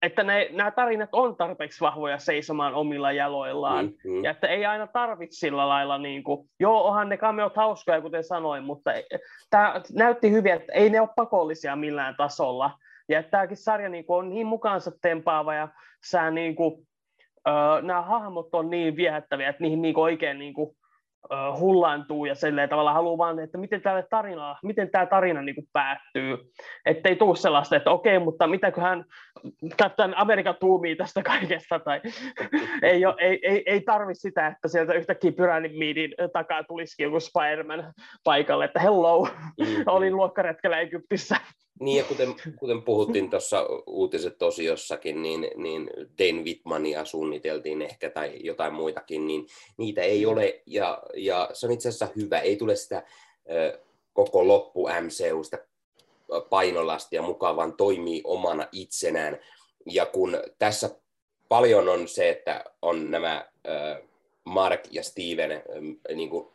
että ne, nämä tarinat on tarpeeksi vahvoja seisomaan omilla jaloillaan, mm-hmm. ja että ei aina tarvitse sillä lailla, niin kuin, joo, onhan ne kameot hauskoja, kuten sanoin, mutta tämä näytti hyvin, että ei ne ole pakollisia millään tasolla, ja että tämäkin sarja niin kuin, on niin mukaansa tempaava ja sä, niin kuin, uh, nämä hahmot on niin viehättäviä, että niihin niin kuin, oikein niin kuin, uh, hullaantuu ja silleen tavalla haluaa vaan, että miten tämä tarina, miten tämä tarina niin kuin päättyy. Että ei tule sellaista, että okei, mutta mitäköhän Captain America tuumii tästä kaikesta, tai *laughs* ei, ole, ei, ei, ei tarvi sitä, että sieltä yhtäkkiä pyramidin takaa tulisikin joku Spider-Man paikalle, että hello, mm-hmm. *laughs* olin luokkaretkellä Egyptissä.
Niin ja *laughs* kuten, kuten puhuttiin tuossa uutiset tosiossakin, niin, niin Dane Whitmania suunniteltiin ehkä tai jotain muitakin, niin niitä ei ole ja, ja se on itse asiassa hyvä. Ei tule sitä ö, koko loppu MCUsta painolastia mukaan, vaan toimii omana itsenään. ja kun tässä paljon on se, että on nämä Mark ja Steven niin kuin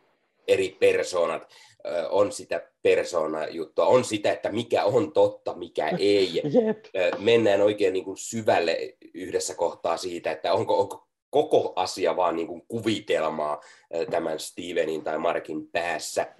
eri persoonat, on sitä persoona-juttua, on sitä, että mikä on totta, mikä ei. *laughs*
Jep.
Mennään oikein niin kuin syvälle yhdessä kohtaa siitä, että onko, onko koko asia vaan niin kuin kuvitelmaa tämän Stevenin tai Markin päässä.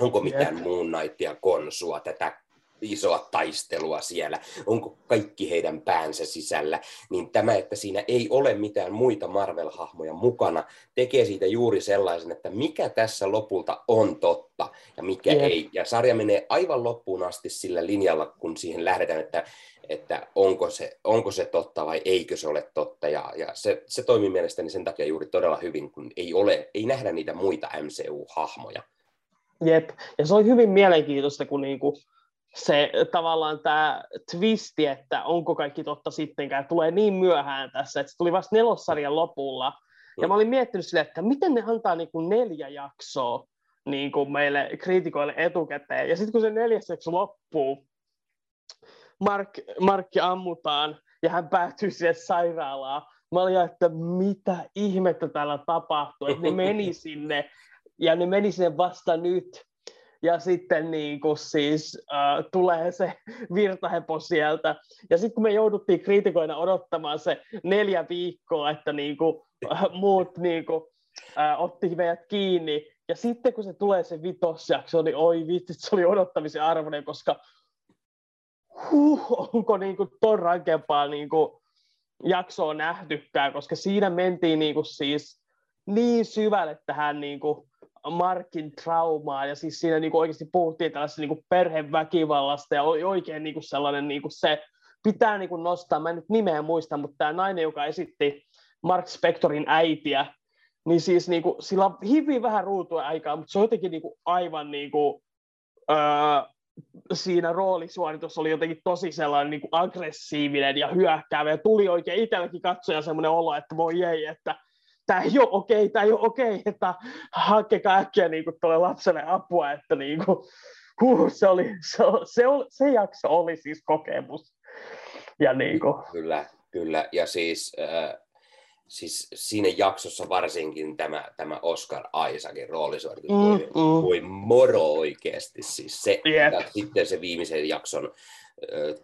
Onko mitään Jep. muun naittia konsua tätä isoa taistelua siellä, onko kaikki heidän päänsä sisällä, niin tämä, että siinä ei ole mitään muita Marvel-hahmoja mukana, tekee siitä juuri sellaisen, että mikä tässä lopulta on totta ja mikä yeah. ei. Ja sarja menee aivan loppuun asti sillä linjalla, kun siihen lähdetään, että, että onko, se, onko se totta vai eikö se ole totta. Ja, ja se, se toimii mielestäni sen takia juuri todella hyvin, kun ei, ole, ei nähdä niitä muita MCU-hahmoja.
Jep, ja se oli hyvin mielenkiintoista, kun niinku, se tavallaan tämä twisti, että onko kaikki totta sittenkään, tulee niin myöhään tässä, että se tuli vasta nelossarjan lopulla. Ja mä olin miettinyt sille, että miten ne antaa niin kuin neljä jaksoa niin kuin meille kriitikoille etukäteen. Ja sitten kun se neljäs jakso loppuu, Mark, Markki ammutaan ja hän päätyy siihen sairaalaan. Mä olin, että mitä ihmettä täällä tapahtuu, että ne meni *laughs* sinne ja ne meni sinne vasta nyt ja sitten niin kuin siis äh, tulee se *laughs* virtahepo sieltä. Ja sitten kun me jouduttiin kriitikoina odottamaan se neljä viikkoa, että niin kuin, äh, muut niin kuin, äh, otti meidät kiinni, ja sitten kun se tulee se vitosjakso, niin oi vitsi, se oli odottamisen arvoinen, koska huh, onko niin kuin ton rankempaa niin kuin jaksoa nähtykään, koska siinä mentiin niin kuin siis niin syvälle tähän niin kuin Markin traumaa, ja siis siinä kuin oikeasti puhuttiin tällaisesta niin kuin perheväkivallasta, ja oli oikein niin kuin sellainen niin kuin se, pitää niin kuin nostaa, mä en nyt nimeä muista, mutta tämä nainen, joka esitti Mark Spectorin äitiä, niin siis niin kuin, sillä on hyvin vähän ruutua aikaa, mutta se on jotenkin niin kuin aivan niin kuin, öö, siinä roolisuoritus oli jotenkin tosi sellainen niin kuin aggressiivinen ja hyökkäävä, ja tuli oikein itselläkin katsoja semmoinen olo, että voi ei, että tämä ei ole okei, tämä ei ole okei, että hakekaa äkkiä niin kuin tuolle lapselle apua, että niin kuin, huh, se, oli, se, se, oli, se jakso oli siis kokemus. Ja niin kuin.
Kyllä, kyllä. Ja siis, äh, siis siinä jaksossa varsinkin tämä, tämä Oscar Isaacin roolisuoritus mm, mm. voi moro oikeasti. Siis se, yep. sitten se viimeisen jakson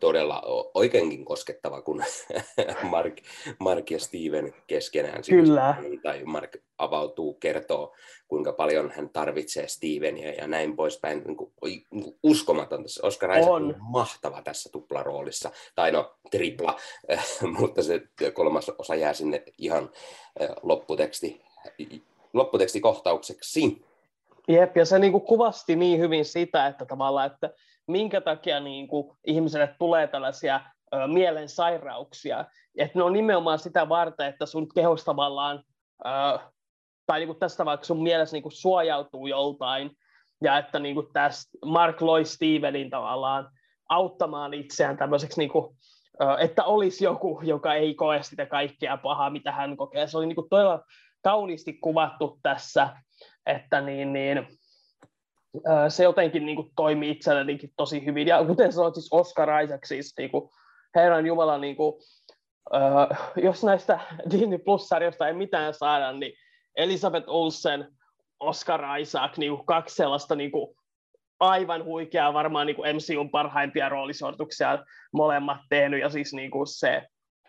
todella oikeinkin koskettava, kun *laughs* Mark, Mark ja Steven keskenään
Kyllä.
tai Mark avautuu, kertoo, kuinka paljon hän tarvitsee Stevenia ja näin poispäin. Niin kuin, niin kuin uskomaton. Oscar Isaac on. on mahtava tässä tuplaroolissa, tai no tripla, *laughs* mutta se kolmas osa jää sinne ihan lopputeksti, lopputekstikohtaukseksi.
Jep, ja se niin kuin kuvasti niin hyvin sitä, että tavallaan, että minkä takia niin kuin ihmiselle tulee tällaisia mielen sairauksia. Että ne on nimenomaan sitä varten, että sun kehos tavallaan, tai niin kuin tästä vaikka sun mielessä niin kuin suojautuu joltain, ja että niin kuin tästä Mark loi Stevenin tavallaan auttamaan itseään tämmöiseksi, niin kuin, että olisi joku, joka ei koe sitä kaikkea pahaa, mitä hän kokee. Se oli niin kuin todella kauniisti kuvattu tässä, että niin, niin, se jotenkin niin kuin, toimi itsellenikin tosi hyvin. Ja kuten sanoit, siis Oscar Isaac, siis niin kuin, Herran Jumala, niin kuin, uh, jos näistä *laughs* Disney Plus-sarjoista ei mitään saada, niin Elisabeth Olsen, Oscar Isaac, niin kuin, kaksi sellaista niin kuin, aivan huikeaa, varmaan niin kuin MCUn parhaimpia roolisuorituksia molemmat tehnyt, ja siis niin kuin se,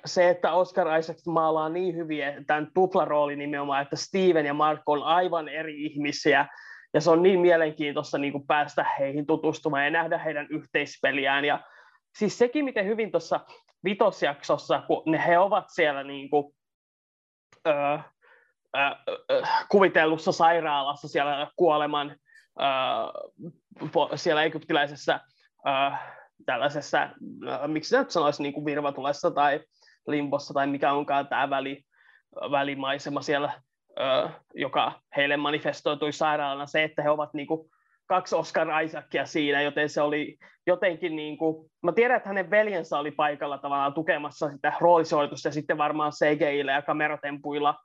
se, että Oscar Isaac maalaa niin hyvin tämän tuplarooli nimenomaan, että Steven ja Mark on aivan eri ihmisiä, ja se on niin mielenkiintoista niin kuin päästä heihin tutustumaan ja nähdä heidän yhteispeliään. Ja siis sekin, miten hyvin tuossa vitosjaksossa, kun ne he ovat siellä niin kuin, öö, öö, kuvitellussa sairaalassa siellä kuoleman öö, siellä egyptiläisessä öö, tällaisessa, öö, miksi nyt sanoisi, niin kuin virvatulessa tai limbossa tai mikä onkaan tämä väli, välimaisema siellä joka heille manifestoitui sairaalana, se, että he ovat niin kuin kaksi Oscar Isaacia siinä, joten se oli jotenkin niin kuin, mä tiedän, että hänen veljensä oli paikalla tavallaan tukemassa sitä roolisuoritusta ja sitten varmaan CGI-llä ja kameratempuilla,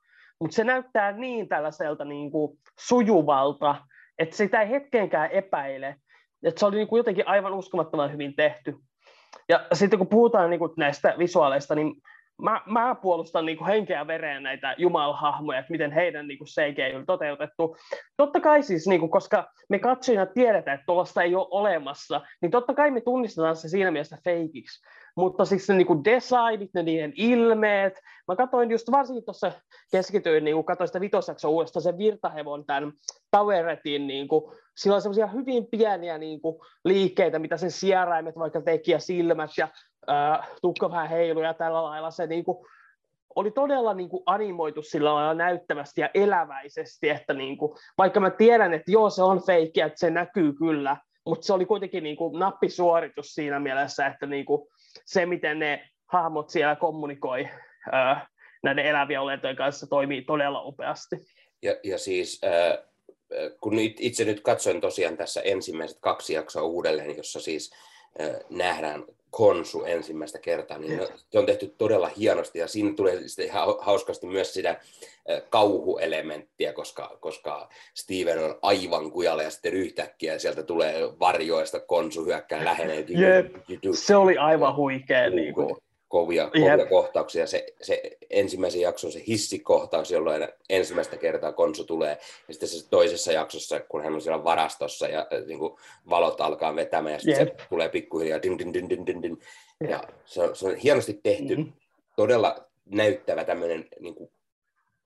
mutta se näyttää niin tällaiselta niin kuin sujuvalta, että sitä ei hetkenkään epäile, että se oli niin kuin jotenkin aivan uskomattoman hyvin tehty. ja sitten kun puhutaan niin kuin näistä visuaaleista, niin mä, mä puolustan niin kuin henkeä vereen näitä jumalhahmoja, että miten heidän niin kuin CGI on toteutettu. Totta kai siis, niin kuin, koska me katsojina tiedetään, että tuollaista ei ole olemassa, niin totta kai me tunnistetaan se siinä mielessä feikiksi. Mutta siis ne niin designit, ne niiden ilmeet, mä katsoin just varsinkin tuossa keskityin, niin katsoin sitä vitosjaksoa uudestaan, sen virtahevon tämän Toweretin, niin kuin, sillä on semmoisia hyvin pieniä niin kuin, liikkeitä, mitä sen sieraimet vaikka teki ja silmät ja äh, tukka vähän heilu ja tällä lailla se niin kuin, oli todella niin kuin, animoitu sillä lailla näyttävästi ja eläväisesti, että niin kuin, vaikka mä tiedän, että joo se on feikki, että se näkyy kyllä, mutta se oli kuitenkin niin kuin, nappisuoritus siinä mielessä, että niin kuin, se miten ne hahmot siellä kommunikoi äh, näiden elävien olentojen kanssa toimii todella upeasti.
Ja, ja siis äh, kun itse nyt katsoin tosiaan tässä ensimmäiset kaksi jaksoa uudelleen, jossa siis äh, nähdään konsu ensimmäistä kertaa, niin se on tehty todella hienosti ja siinä tulee ihan hauskasti myös sitä kauhuelementtiä, koska, koska Steven on aivan kujalle ja sitten yhtäkkiä sieltä tulee varjoista konsu hyökkää lähenee.
Jep, se oli aivan huikea. Niin kuin
kovia, kovia kohtauksia. Se, se ensimmäisen jakson se hissikohtaus, jolloin ensimmäistä kertaa Konsu tulee, ja sitten se toisessa jaksossa, kun hän on siellä varastossa ja äh, niin kuin valot alkaa vetämään, ja sitten yep. se tulee pikkuhiljaa din, din, din, din, din, din. Ja se on, se on hienosti tehty, mm-hmm. todella näyttävä tämmöinen niin kuin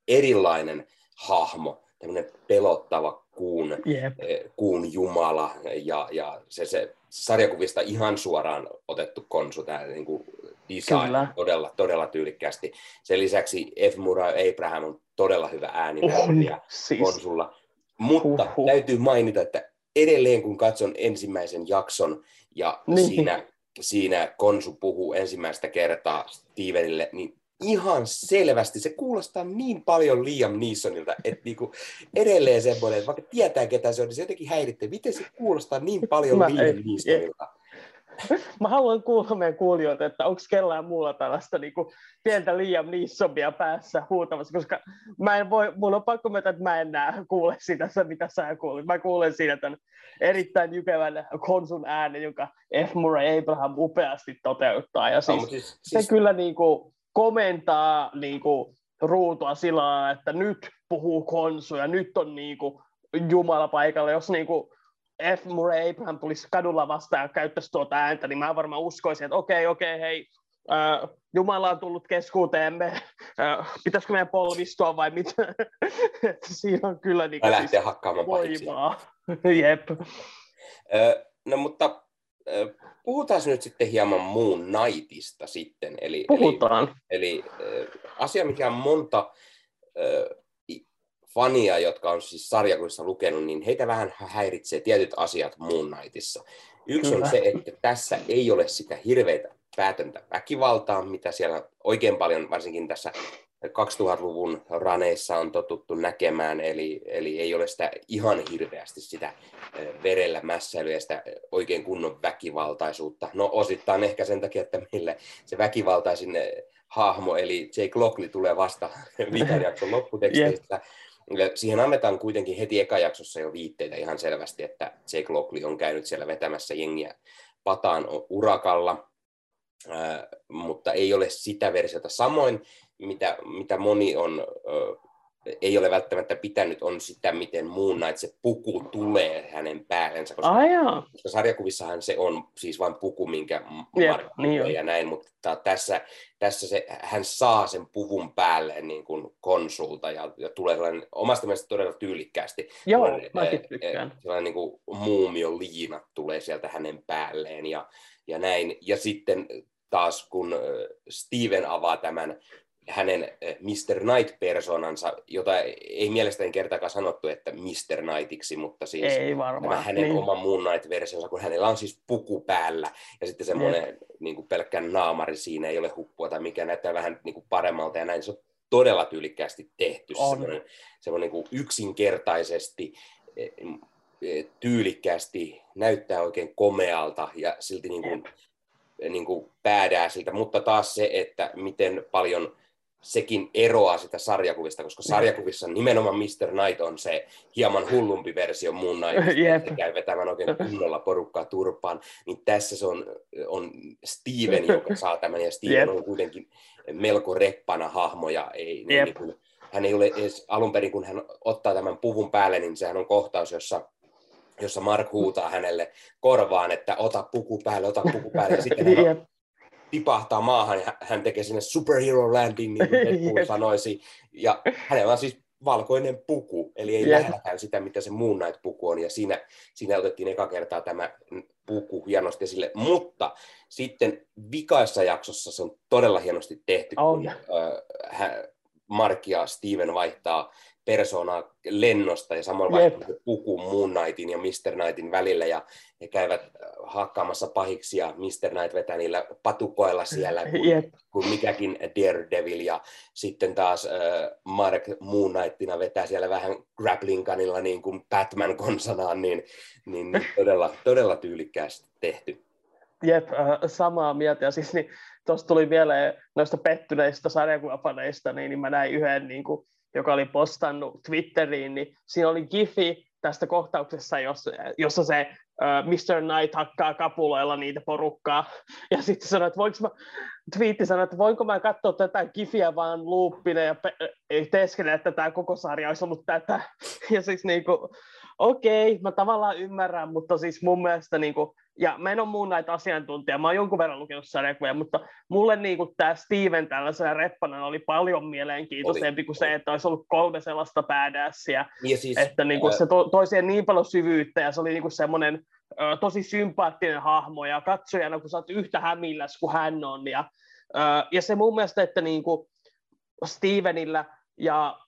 erilainen hahmo, tämmöinen pelottava kuun, yep. Eh, kuun jumala, ja, ja se, se sarjakuvista ihan suoraan otettu konsu, tämä niin kuin design Kyllä. todella, todella tyylikkäästi. Sen lisäksi F. Murray Abraham on todella hyvä ääninäyttelijä uh, siis. konsulla. Mutta uh-huh. täytyy mainita, että edelleen kun katson ensimmäisen jakson ja niin. siinä, siinä konsu puhuu ensimmäistä kertaa Stevenille, niin ihan selvästi, se kuulostaa niin paljon Liam Neesonilta, että niinku edelleen semmoinen, että vaikka tietää ketä se on, niin se jotenkin häiritsee, miten se kuulostaa niin paljon Mä, Liam Neesonilta.
Mä haluan kuulla meidän kuulijoita, että onko kellään muulla tällaista niin kuin, pientä Liam Neesonia päässä huutamassa, koska mä en voi, mulla on pakko myötä, että mä en näe, kuule sitä, mitä sä kuulit. Mä kuulen siinä tämän erittäin jykevän konsun äänen, joka F. Murray Abraham upeasti toteuttaa. Ja siis, no, siis, siis... se kyllä niin kuin, komentaa niin kuin, ruutua sillä lailla, että nyt puhuu konsu ja nyt on niin kuin, Jumala paikalla, jos niin kuin, F. Murray Abraham tulisi kadulla vastaan ja käyttäisi tuota ääntä, niin mä varmaan uskoisin, että okei, okay, okei, okay, hei, äh, Jumala on tullut keskuuteemme, äh, pitäisikö meidän polvistua vai mitä? *laughs* Siinä on kyllä niin
kuin, siis hakkaamaan voimaa. *laughs*
Jep.
No mutta puhutaan nyt sitten hieman muun naitista sitten. Eli,
Puhutaan.
Eli, eli asia, mikä on monta fania, jotka on siis sarjakuvissa lukenut, niin heitä vähän häiritsee tietyt asiat Moon Knightissa. Yksi Kyllä. on se, että tässä ei ole sitä hirveitä päätöntä väkivaltaa, mitä siellä oikein paljon, varsinkin tässä 2000-luvun raneissa on totuttu näkemään, eli, eli ei ole sitä ihan hirveästi sitä verellä mässäilyä ja sitä oikein kunnon väkivaltaisuutta. No osittain ehkä sen takia, että meille se väkivaltaisin hahmo, eli Jake Lockley tulee vasta *laughs* viitan jakson lopputeksteistä, yeah siihen annetaan kuitenkin heti ekajaksossa jo viitteitä ihan selvästi, että Jake Lockley on käynyt siellä vetämässä jengiä pataan urakalla, mutta ei ole sitä versiota. Samoin, mitä, mitä moni on ei ole välttämättä pitänyt, on sitä, miten muun että se puku tulee hänen päällensä, koska,
ah,
koska sarjakuvissahan se on siis vain puku, minkä yep, niin ja näin, mutta tässä, tässä se, hän saa sen puvun päälle niin kuin konsulta ja, ja tulee sellainen omasta mielestä todella tyylikkäästi.
Joo, mäkin tykkään.
Sellainen niin kuin muumio-liinat tulee sieltä hänen päälleen ja, ja näin. Ja sitten taas kun Steven avaa tämän hänen eh, Mr. Knight-persoonansa, jota ei mielestäni kertaakaan sanottu, että Mr. Knightiksi, mutta siis
ei varmaan,
tämä hänen niin. oma Moon Knight-versionsa, kun hänellä on siis puku päällä ja sitten semmoinen niin kuin pelkkä naamari siinä, ei ole huppua tai mikä näyttää vähän niin kuin paremmalta ja näin. Se on todella tyylikkäästi tehty, on. semmoinen, semmoinen niin kuin yksinkertaisesti eh, eh, tyylikkäästi näyttää oikein komealta ja silti niin kuin, niin kuin siltä, mutta taas se, että miten paljon sekin eroaa sitä sarjakuvista, koska sarjakuvissa nimenomaan Mr. Knight on se hieman hullumpi versio muun Knightista, *laughs* se käy vetämään oikein *laughs* kunnolla porukkaa turpaan, niin tässä se on, on Steven, joka saa tämän, ja Steven yep. on kuitenkin melko reppana hahmo, ja ei, yep. niin kuin, hän ei ole edes alun perin, kun hän ottaa tämän puvun päälle, niin sehän on kohtaus, jossa jossa Mark huutaa hänelle korvaan, että ota puku päälle, ota puku päälle, ja sitten hän tipahtaa maahan ja hän tekee sinne superhero landing, niin kuin *laughs* Deadpool sanoisi. Ja hänellä on siis valkoinen puku, eli ei lähelläkään sitä, mitä se Moon Knight-puku on, ja siinä, siinä otettiin eka kertaa tämä puku hienosti esille, mutta sitten vikaissa jaksossa se on todella hienosti tehty, oh, kun äh, Mark ja Steven vaihtaa persoonaa lennosta ja samalla vaikka puku Moon Knightin ja Mr. Knightin välillä ja he käyvät äh, hakkaamassa pahiksi ja Mr. Knight vetää niillä patukoilla siellä kuin, yep. kuin mikäkin Daredevil ja sitten taas äh, Mark Moon Knightina vetää siellä vähän grappling gunilla niin kuin Batman konsanaan, niin, niin, todella, todella tyylikkäästi tehty.
Jep, äh, samaa mieltä. Ja siis niin, tuossa tuli vielä noista pettyneistä sarjakuvapaneista, niin, niin mä näin yhden niin kuin, joka oli postannut Twitteriin, niin siinä oli gifi tästä kohtauksessa, jossa, se Mr. Knight hakkaa kapuloilla niitä porukkaa. Ja sitten sanoi, että voinko mä, twiitti sanoi, että voinko mä katsoa tätä gifiä vaan luuppina ja pe- teeskennellä, että tämä koko sarja olisi ollut tätä. *laughs* Ja siis niin kuin, okei, okay, mä tavallaan ymmärrän, mutta siis mun mielestä niin kuin, ja mä en ole muun näitä asiantuntija, mä oon jonkun verran lukenut sarjakuvia, mutta mulle niin kuin tämä Steven tällaisena reppana oli paljon mielenkiintoisempi oli. kuin se, että olisi ollut kolme sellaista badaassia, siis, että niin kuin, ää... se to, toi siihen niin paljon syvyyttä ja se oli niin kuin semmoinen ö, tosi sympaattinen hahmo ja katsojana, kun sä oot yhtä hämilläs kuin hän on ja, ö, ja se mun mielestä, että niin kuin Stevenillä ja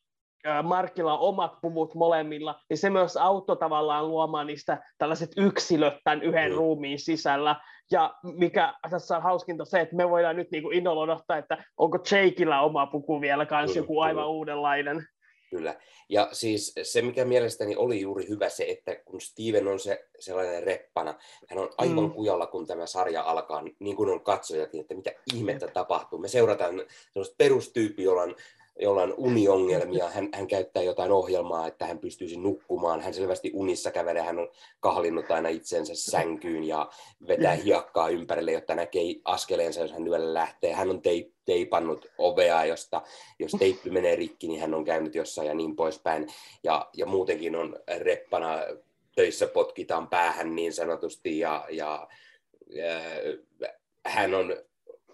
Markilla on omat puvut molemmilla, niin se myös auttoi tavallaan luomaan niistä tällaiset yksilöt tämän yhden mm. ruumiin sisällä. Ja mikä tässä on hauskinta se, että me voidaan nyt niin innolla odottaa, että onko Jakeillä oma puku vielä kanssa joku aivan uudenlainen.
Kyllä. Ja siis se, mikä mielestäni oli juuri hyvä se, että kun Steven on se sellainen reppana, hän on aivan mm. kujalla, kun tämä sarja alkaa, niin kuin on katsojakin, että mitä ihmettä tapahtuu. Me seurataan sellaista perustyyppi, jolla on jolla on uniongelmia, hän, hän käyttää jotain ohjelmaa, että hän pystyisi nukkumaan. Hän selvästi unissa kävelee, hän on kahlinnut aina itsensä sänkyyn ja vetää hiekkaa ympärille, jotta näkee askeleensa, jos hän yöllä lähtee. Hän on teip, teipannut ovea, josta jos teippi menee rikki, niin hän on käynyt jossain ja niin poispäin. Ja, ja muutenkin on reppana töissä potkitaan päähän niin sanotusti ja, ja, ja hän on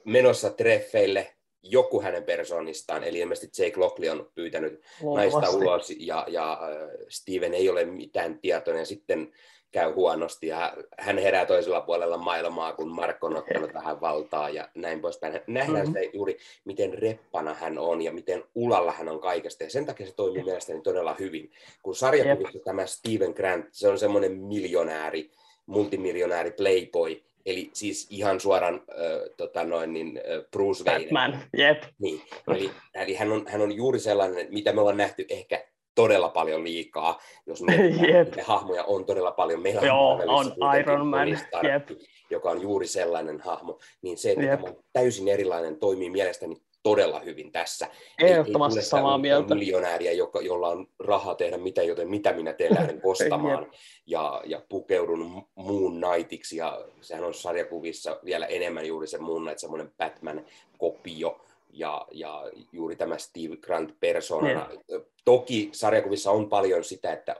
menossa treffeille joku hänen persoonistaan, eli ilmeisesti Jake Lockley on pyytänyt Luultavasti. naista ulos, ja, ja äh, Steven ei ole mitään tietoinen, sitten käy huonosti, ja hän herää toisella puolella maailmaa, kun Mark on ottanut vähän valtaa, ja näin poispäin. Nähdään mm-hmm. sitä juuri, miten reppana hän on, ja miten ulalla hän on kaikesta, ja sen takia se toimii mielestäni todella hyvin. Kun sarjakuvissa tämä Steven Grant, se on semmoinen miljonääri, multimiljonääri playboy, Eli siis ihan suoran äh, tota noin, niin, äh, Bruce Wayne.
Batman, jep.
Niin, eli, eli hän, on, hän on juuri sellainen, mitä me ollaan nähty ehkä todella paljon liikaa, jos me *laughs* hahmoja on todella paljon. Meillä
Joo, on Iron Man,
Stark, joka on juuri sellainen hahmo, niin se, että tämä on täysin erilainen, toimii mielestäni todella hyvin tässä.
Ehdottomasti samaa mieltä.
miljonääriä, joka, jolla on rahaa tehdä mitä, joten mitä minä teen lähden *laughs* kostamaan. ja, ja pukeudun muun naitiksi, ja sehän on sarjakuvissa vielä enemmän juuri se muun Knight, semmoinen Batman-kopio, ja, ja juuri tämä Steve Grant persoonana. Yeah. Toki sarjakuvissa on paljon sitä, että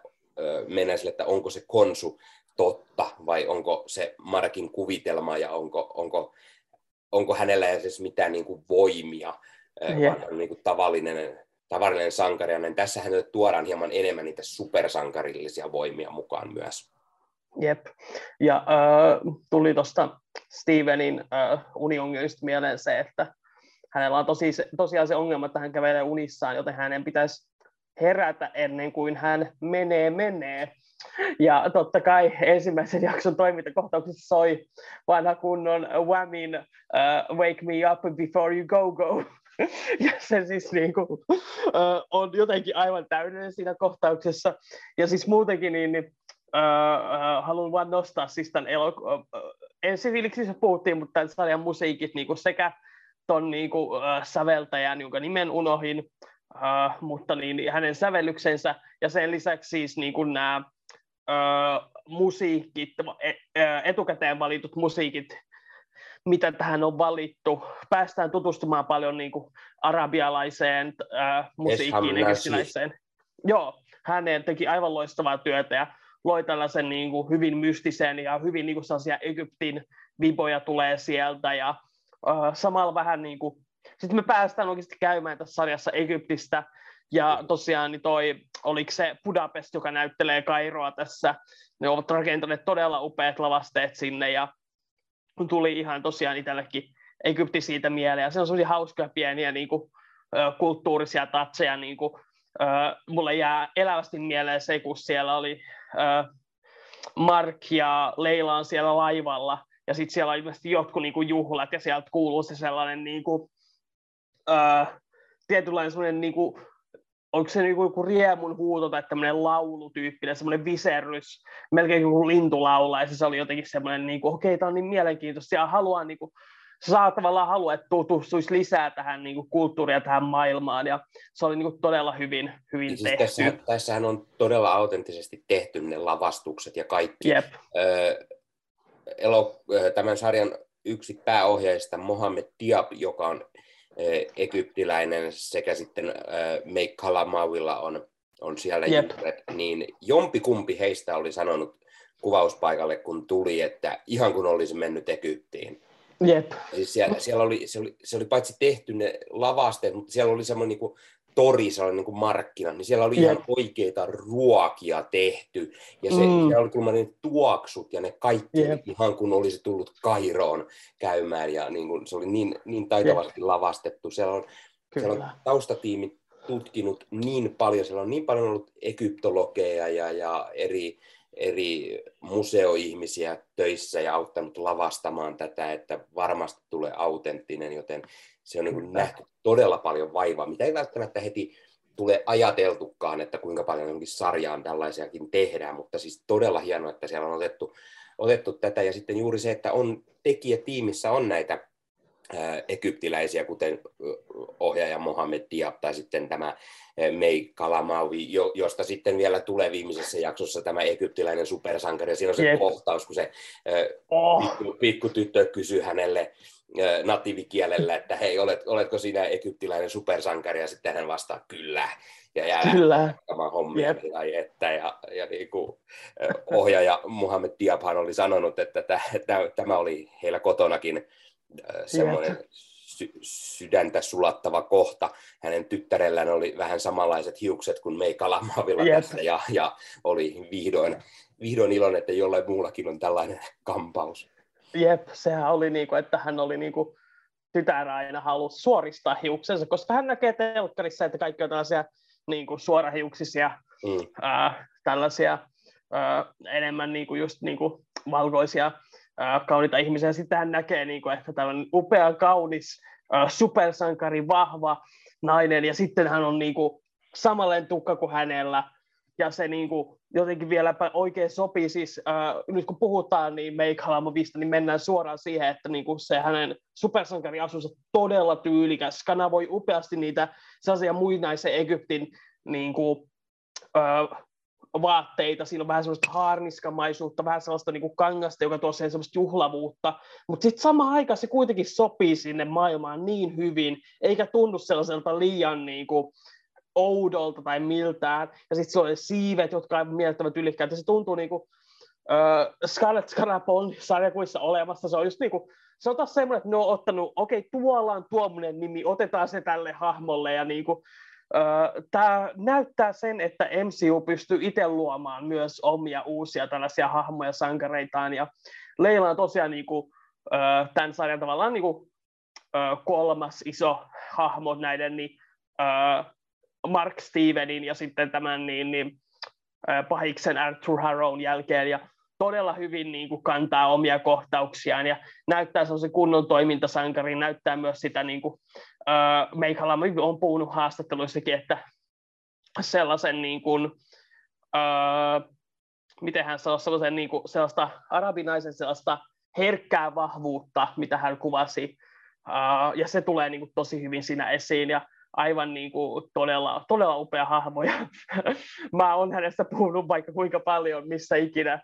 mennään sille, että onko se konsu totta, vai onko se Markin kuvitelma, ja onko, onko onko hänellä edes mitään niin kuin voimia, yeah. vaan on niin kuin tavallinen, tavallinen sankari. Ja tässä hänelle tuodaan hieman enemmän niitä supersankarillisia voimia mukaan myös.
Jep. Ja äh, tuli tuosta Stevenin äh, uniongelmista mieleen se, että hänellä on tosi, tosiaan se ongelma, että hän kävelee unissaan, joten hänen pitäisi herätä ennen kuin hän menee menee. Ja totta kai ensimmäisen jakson toimintakohtauksessa soi vanha kunnon Whamin uh, Wake Me Up Before You Go Go. *laughs* ja se siis niin kuin, uh, on jotenkin aivan täydellinen siinä kohtauksessa. Ja siis muutenkin niin, niin uh, uh, haluan vain nostaa siis tämän elokuvan. Uh, ensi puhuttiin, mutta tämän sarjan musiikit niin kuin sekä ton niin äh, säveltäjän, jonka nimen unohin, äh, mutta niin, hänen sävellyksensä, ja sen lisäksi siis niin kuin nämä äh, musiikit, etukäteen valitut musiikit, mitä tähän on valittu. Päästään tutustumaan paljon niin kuin arabialaiseen äh, musiikkiin, egyptiläiseen. Joo, hänen teki aivan loistavaa työtä ja loi tällaisen niin kuin, hyvin mystisen ja hyvin niin kuin, sellaisia Egyptin viboja tulee sieltä ja äh, samalla vähän niin kuin, sitten me päästään oikeasti käymään tässä sarjassa Egyptistä ja tosiaan niin toi, oliko se Budapest, joka näyttelee Kairoa tässä, ne ovat rakentaneet todella upeat lavasteet sinne ja tuli ihan tosiaan itsellekin Egypti siitä mieleen. Ja se on sellaisia hauskoja pieniä niin kuin, kulttuurisia tatseja. Niin kuin, mulle jää elävästi mieleen se, kun siellä oli Mark ja Leila on siellä laivalla, ja sitten siellä on ilmeisesti jotkut niin kuin, juhlat, ja sieltä kuuluu se sellainen niin kuin, tietynlainen sellainen niin kuin, onko se niinku joku riemun huuto tai tämmöinen laulutyyppinen, semmoinen viserys, melkein kuin lintu laulaa, ja se oli jotenkin semmoinen, niinku, okei, okay, tämä on niin mielenkiintoista, ja haluaa, niinku, sä saa tavallaan halua, että tutustuisi lisää tähän niinku, kulttuuriin ja tähän maailmaan, ja se oli niinku, todella hyvin, hyvin siis tehty.
Tässä, tässähän on todella autenttisesti tehty ne lavastukset ja kaikki.
Yep.
Öö, elo, tämän sarjan yksi pääohjaajista, Mohamed Diab, joka on egyptiläinen sekä sitten Meik Kalamauilla on, on siellä yep. juuret, niin jompikumpi heistä oli sanonut kuvauspaikalle, kun tuli, että ihan kun olisi mennyt Egyptiin.
Jep.
Siis siellä, siellä oli, se, oli, se oli paitsi tehty ne lavasteet, mutta siellä oli semmoinen niin kuin tori, se oli niin kuin markkina, niin siellä oli yeah. ihan oikeita ruokia tehty. Ja se, mm. siellä oli kyllä ne tuoksut ja ne kaikki yeah. ihan kun olisi tullut Kairoon käymään. Ja niin kuin, se oli niin, niin taitavasti yeah. lavastettu. Siellä on, siellä on taustatiimi tutkinut niin paljon, siellä on niin paljon ollut egyptologeja ja, ja eri, eri museoihmisiä töissä ja auttanut lavastamaan tätä, että varmasti tulee autenttinen, joten se on niin kuin nähty todella paljon vaivaa, mitä ei välttämättä heti tule ajateltukaan, että kuinka paljon jonkin sarjaan tällaisiakin tehdään, mutta siis todella hienoa, että siellä on otettu, otettu tätä, ja sitten juuri se, että on tekijätiimissä on näitä egyptiläisiä, kuten ohjaaja Mohamed Diab tai sitten tämä Mei Kalamaui, josta sitten vielä tulee viimeisessä jaksossa tämä egyptiläinen supersankari. Ja siinä on se yep. kohtaus, kun se oh. pikku, pikku tyttö kysyy hänelle natiivikielellä, että hei, olet, oletko sinä egyptiläinen supersankari? Ja sitten hän vastaa, kyllä. Ja jää kyllä. hommia yep. tai että. Ja, ja niin kuin, ohjaaja Mohamed Diabhan oli sanonut, että tämä oli heillä kotonakin semmoinen sy- sydäntä sulattava kohta. Hänen tyttärellään oli vähän samanlaiset hiukset kuin Meika Lamavilla yep. tässä ja, ja oli vihdoin, vihdoin iloinen, että jollain muullakin on tällainen kampaus.
Jep, sehän oli niin kuin, että hän oli niin kuin, tytär aina halusi suoristaa hiuksensa, koska hän näkee telkkarissa, että kaikki on tällaisia niin kuin suorahiuksisia, mm. ää, tällaisia ää, enemmän niin kuin just niin kuin valkoisia kauniita ihmisiä. Sitten hän näkee niin kuin ehkä tällainen upea, kaunis, ää, supersankari, vahva nainen, ja sitten hän on niin kuin samanlainen tukka kuin hänellä, ja se niin kuin, jotenkin vieläpä oikein sopii, siis äh, nyt kun puhutaan niin Make Halamovista, niin mennään suoraan siihen, että niin kuin se hänen supersankariasunsa todella tyylikäs, kanavoi upeasti niitä sellaisia muinaisen Egyptin niin kuin, äh, vaatteita, siinä on vähän sellaista haarniskamaisuutta, vähän sellaista niin kuin kangasta, joka tuo siihen sellaista juhlavuutta, mutta sitten samaan aikaan se kuitenkin sopii sinne maailmaan niin hyvin, eikä tunnu sellaiselta liian niin kuin, oudolta tai miltään, ja sitten se on siivet, jotka on mieltävät ylikkäitä, se tuntuu niin kuin, uh, Scarlet Scarabon sarjakuissa olemassa, se on just niin kuin, se on taas semmoinen, että ne on ottanut, okei, okay, tuolla on tuommoinen nimi, otetaan se tälle hahmolle, ja niin kuin, tämä näyttää sen, että MCU pystyy itse luomaan myös omia uusia tällaisia hahmoja sankareitaan, ja Leila on tosiaan niin kuin, tämän sarjan tavallaan niin kuin, kolmas iso hahmo näiden, niin Mark Stevenin ja sitten tämän niin, niin, pahiksen Arthur Harrown jälkeen. Ja todella hyvin niin kuin, kantaa omia kohtauksiaan ja näyttää sellaisen kunnon toimintasankari, näyttää myös sitä, niin kuin, äh, Meikhalama on puhunut haastatteluissakin, että sellaisen niin kuin, äh, miten hän sanoi, sellaisen, niin kuin, sellaista arabinaisen sellaista herkkää vahvuutta, mitä hän kuvasi Uh, ja se tulee niin kuin, tosi hyvin siinä esiin. Ja aivan niin kuin todella, todella upea hahmo. Ja mä oon hänestä puhunut vaikka kuinka paljon, missä ikinä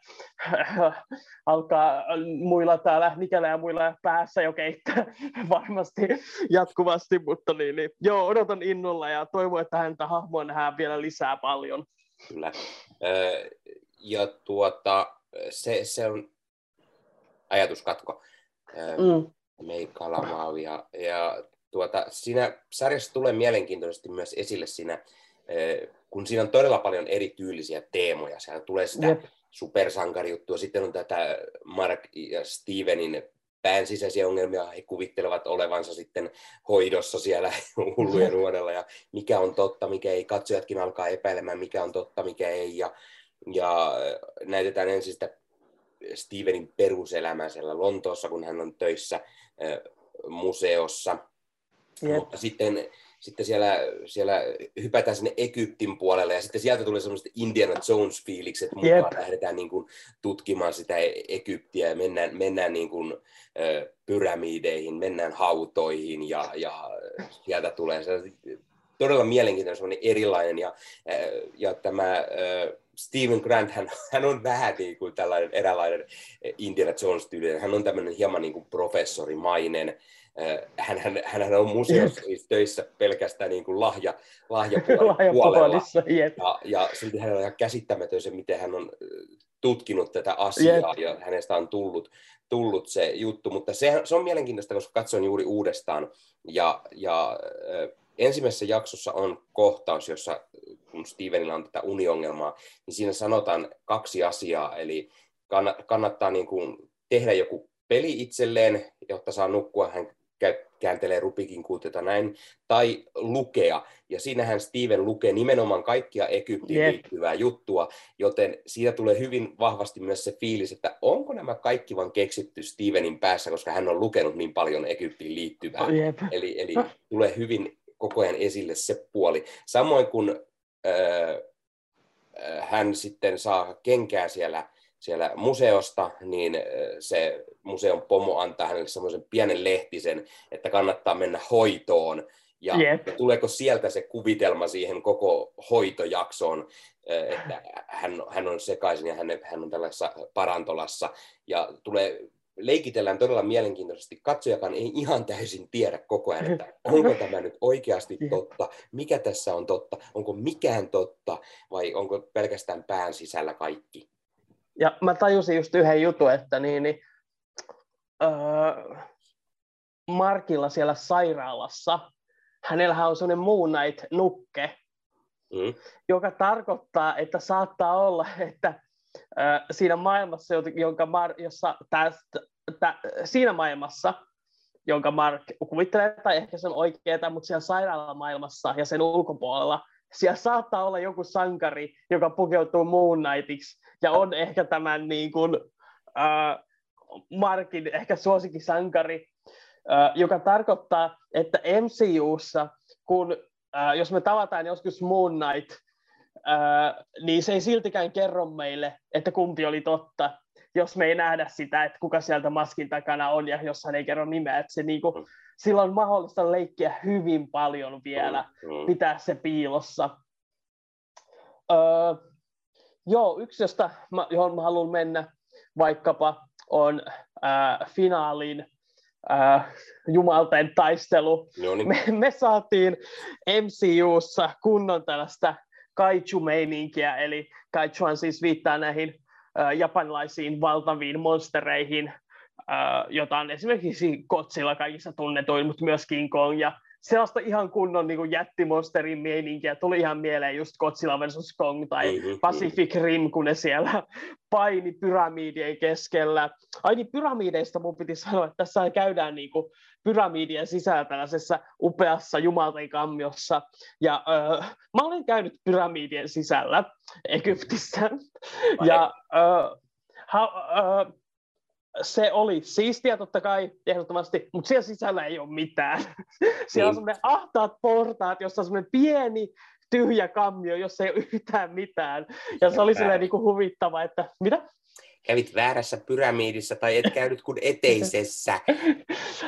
*laughs* alkaa muilla täällä Nikellä ja muilla päässä jo keittää *laughs* varmasti jatkuvasti, mutta niin, niin, joo, odotan innolla ja toivon, että häntä hahmoa nähdään vielä lisää paljon.
Kyllä. Ja tuota, se, se on ajatuskatko. Mm. Meikala ja, ja tuota, siinä sarjassa tulee mielenkiintoisesti myös esille siinä, kun siinä on todella paljon erityylisiä teemoja. Siellä tulee sitä yep. supersankarijuttua, sitten on tätä Mark ja Stevenin pään sisäisiä ongelmia, he kuvittelevat olevansa sitten hoidossa siellä *laughs* hullujen nuorella, ja mikä on totta, mikä ei, katsojatkin alkaa epäilemään, mikä on totta, mikä ei, ja, ja näytetään ensin sitä Stevenin peruselämää siellä Lontoossa, kun hän on töissä museossa, Yep. Mutta sitten, sitten siellä, siellä hypätään sinne Egyptin puolelle ja sitten sieltä tulee semmoiset Indiana Jones-fiilikset mukaan. Yep. Lähdetään niin kuin tutkimaan sitä e- Egyptiä ja mennään, mennään niin kuin, pyramideihin, mennään hautoihin ja, ja sieltä tulee todella mielenkiintoinen, erilainen ja, ja tämä Steven Grant, hän, hän on vähän niin kuin tällainen eräänlainen Indiana Jones-tyylinen, hän on tämmöinen hieman niin kuin professorimainen, hän, hän, hän on museossa siis töissä pelkästään niin kuin lahja, *laughs* lahjapuolella. puolella. Ja, ja silti hänellä on ihan käsittämätön se, miten hän on tutkinut tätä asiaa Jep. ja hänestä on tullut, tullut se juttu. Mutta se, se on mielenkiintoista, koska katsoin juuri uudestaan. Ja, ja ensimmäisessä jaksossa on kohtaus, jossa kun Stevenillä on tätä uniongelmaa, niin siinä sanotaan kaksi asiaa. Eli kannattaa niin kuin tehdä joku peli itselleen, jotta saa nukkua. Hän kääntelee Rubikin kuutiota näin, tai lukea. Ja siinähän Steven lukee nimenomaan kaikkia Egyptiin yep. liittyvää juttua, joten siitä tulee hyvin vahvasti myös se fiilis, että onko nämä kaikki vain keksitty Stevenin päässä, koska hän on lukenut niin paljon Egyptiin liittyvää. Yep. Eli, eli tulee hyvin koko ajan esille se puoli. Samoin kun äh, hän sitten saa kenkää siellä siellä museosta, niin se museon pomo antaa hänelle semmoisen pienen lehtisen, että kannattaa mennä hoitoon. Ja, yep. tuleeko sieltä se kuvitelma siihen koko hoitojaksoon, että hän, hän on sekaisin ja hän, hän on tällaisessa parantolassa. Ja tulee leikitellään todella mielenkiintoisesti. Katsojakaan ei ihan täysin tiedä koko ajan, että *laughs* onko tämä nyt oikeasti totta, mikä tässä on totta, onko mikään totta vai onko pelkästään pään sisällä kaikki.
Ja mä tajusin just yhden jutun, että niin, niin, öö, Markilla siellä sairaalassa, hänellähän on sellainen Moon Knight-nukke, mm. joka tarkoittaa, että saattaa olla, että öö, siinä maailmassa, jonka Mar, jossa tästä, tä, siinä maailmassa, jonka Mark kuvittelee, tai ehkä se on oikeaa, mutta siellä sairaalamaailmassa ja sen ulkopuolella, siellä saattaa olla joku sankari, joka pukeutuu Moon Knightiksi ja on ehkä tämän niin kuin, äh, Markin ehkä suosikkisankari, äh, joka tarkoittaa, että MCUssa, kun äh, jos me tavataan joskus Moon Knight, äh, niin se ei siltikään kerro meille, että kumpi oli totta, jos me ei nähdä sitä, että kuka sieltä maskin takana on, ja jos hän ei kerro nimeä, että se niinku, sillä on mahdollista leikkiä hyvin paljon vielä, mm. mm. pitää se piilossa. Öö, joo, yksi, josta mä, johon mä haluan mennä vaikkapa, on äh, finaalin äh, jumalten taistelu. Me, me saatiin MCUssa kunnon tällaista kaiju-meininkiä, eli kaijuhan siis viittaa näihin japanilaisiin valtaviin monstereihin, jota on esimerkiksi Kotsilla kaikissa tunnetuin, mutta myös King Kong ja sellaista ihan kunnon niin jättimonsterin meininkiä. Tuli ihan mieleen just Godzilla versus Kong tai mm-hmm. Pacific Rim, kun ne siellä paini pyramidien keskellä. Ai niin, pyramideista mun piti sanoa, että tässä käydään niin kuin pyramidien sisällä tällaisessa upeassa jumalten kammiossa. Ja äh, mä olen käynyt pyramidien sisällä Egyptissä. Ja äh, ha, äh, se oli siistiä totta kai, ehdottomasti, mutta siellä sisällä ei ole mitään. *laughs* siellä on niin. semmoinen ahtaat portaat, jossa on semmoinen pieni tyhjä kammio, jossa ei ole yhtään mitään. Ja se oli silleen niin kuin huvittava, että mitä?
Kävit väärässä pyramiidissa tai et käynyt kuin eteisessä. *laughs*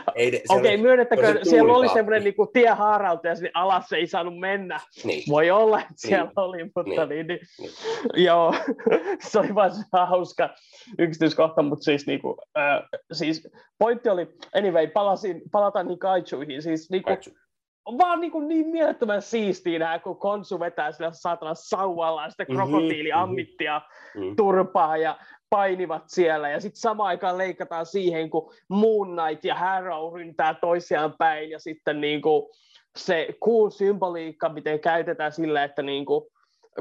Okei, okay, myönnettäkö, siellä oli semmoinen niin kuin tiehaarauta ja sinne alas ei saanut mennä. Niin. Voi olla, että siellä niin. oli, mutta niin. Niin, niin. joo, *laughs* se oli vaan hauska yksityiskohta, mutta siis, niin kuin, äh, siis pointti oli, anyway, palasin, palataan niin kaichuihin, siis niin kuin, vaan niin, kuin niin mielettömän siistiä nähdä, kun Konsu vetää sillä saatana sauvalla sitä mhm, krokotiiliammittia mm-hmm. turpaa ja painivat siellä. Ja sitten samaan aikaan leikataan siihen, kun Moon Knight ja Harrow ryntää toisiaan päin. Ja sitten niin kuin se cool symboliikka, miten käytetään sillä, että niin kuin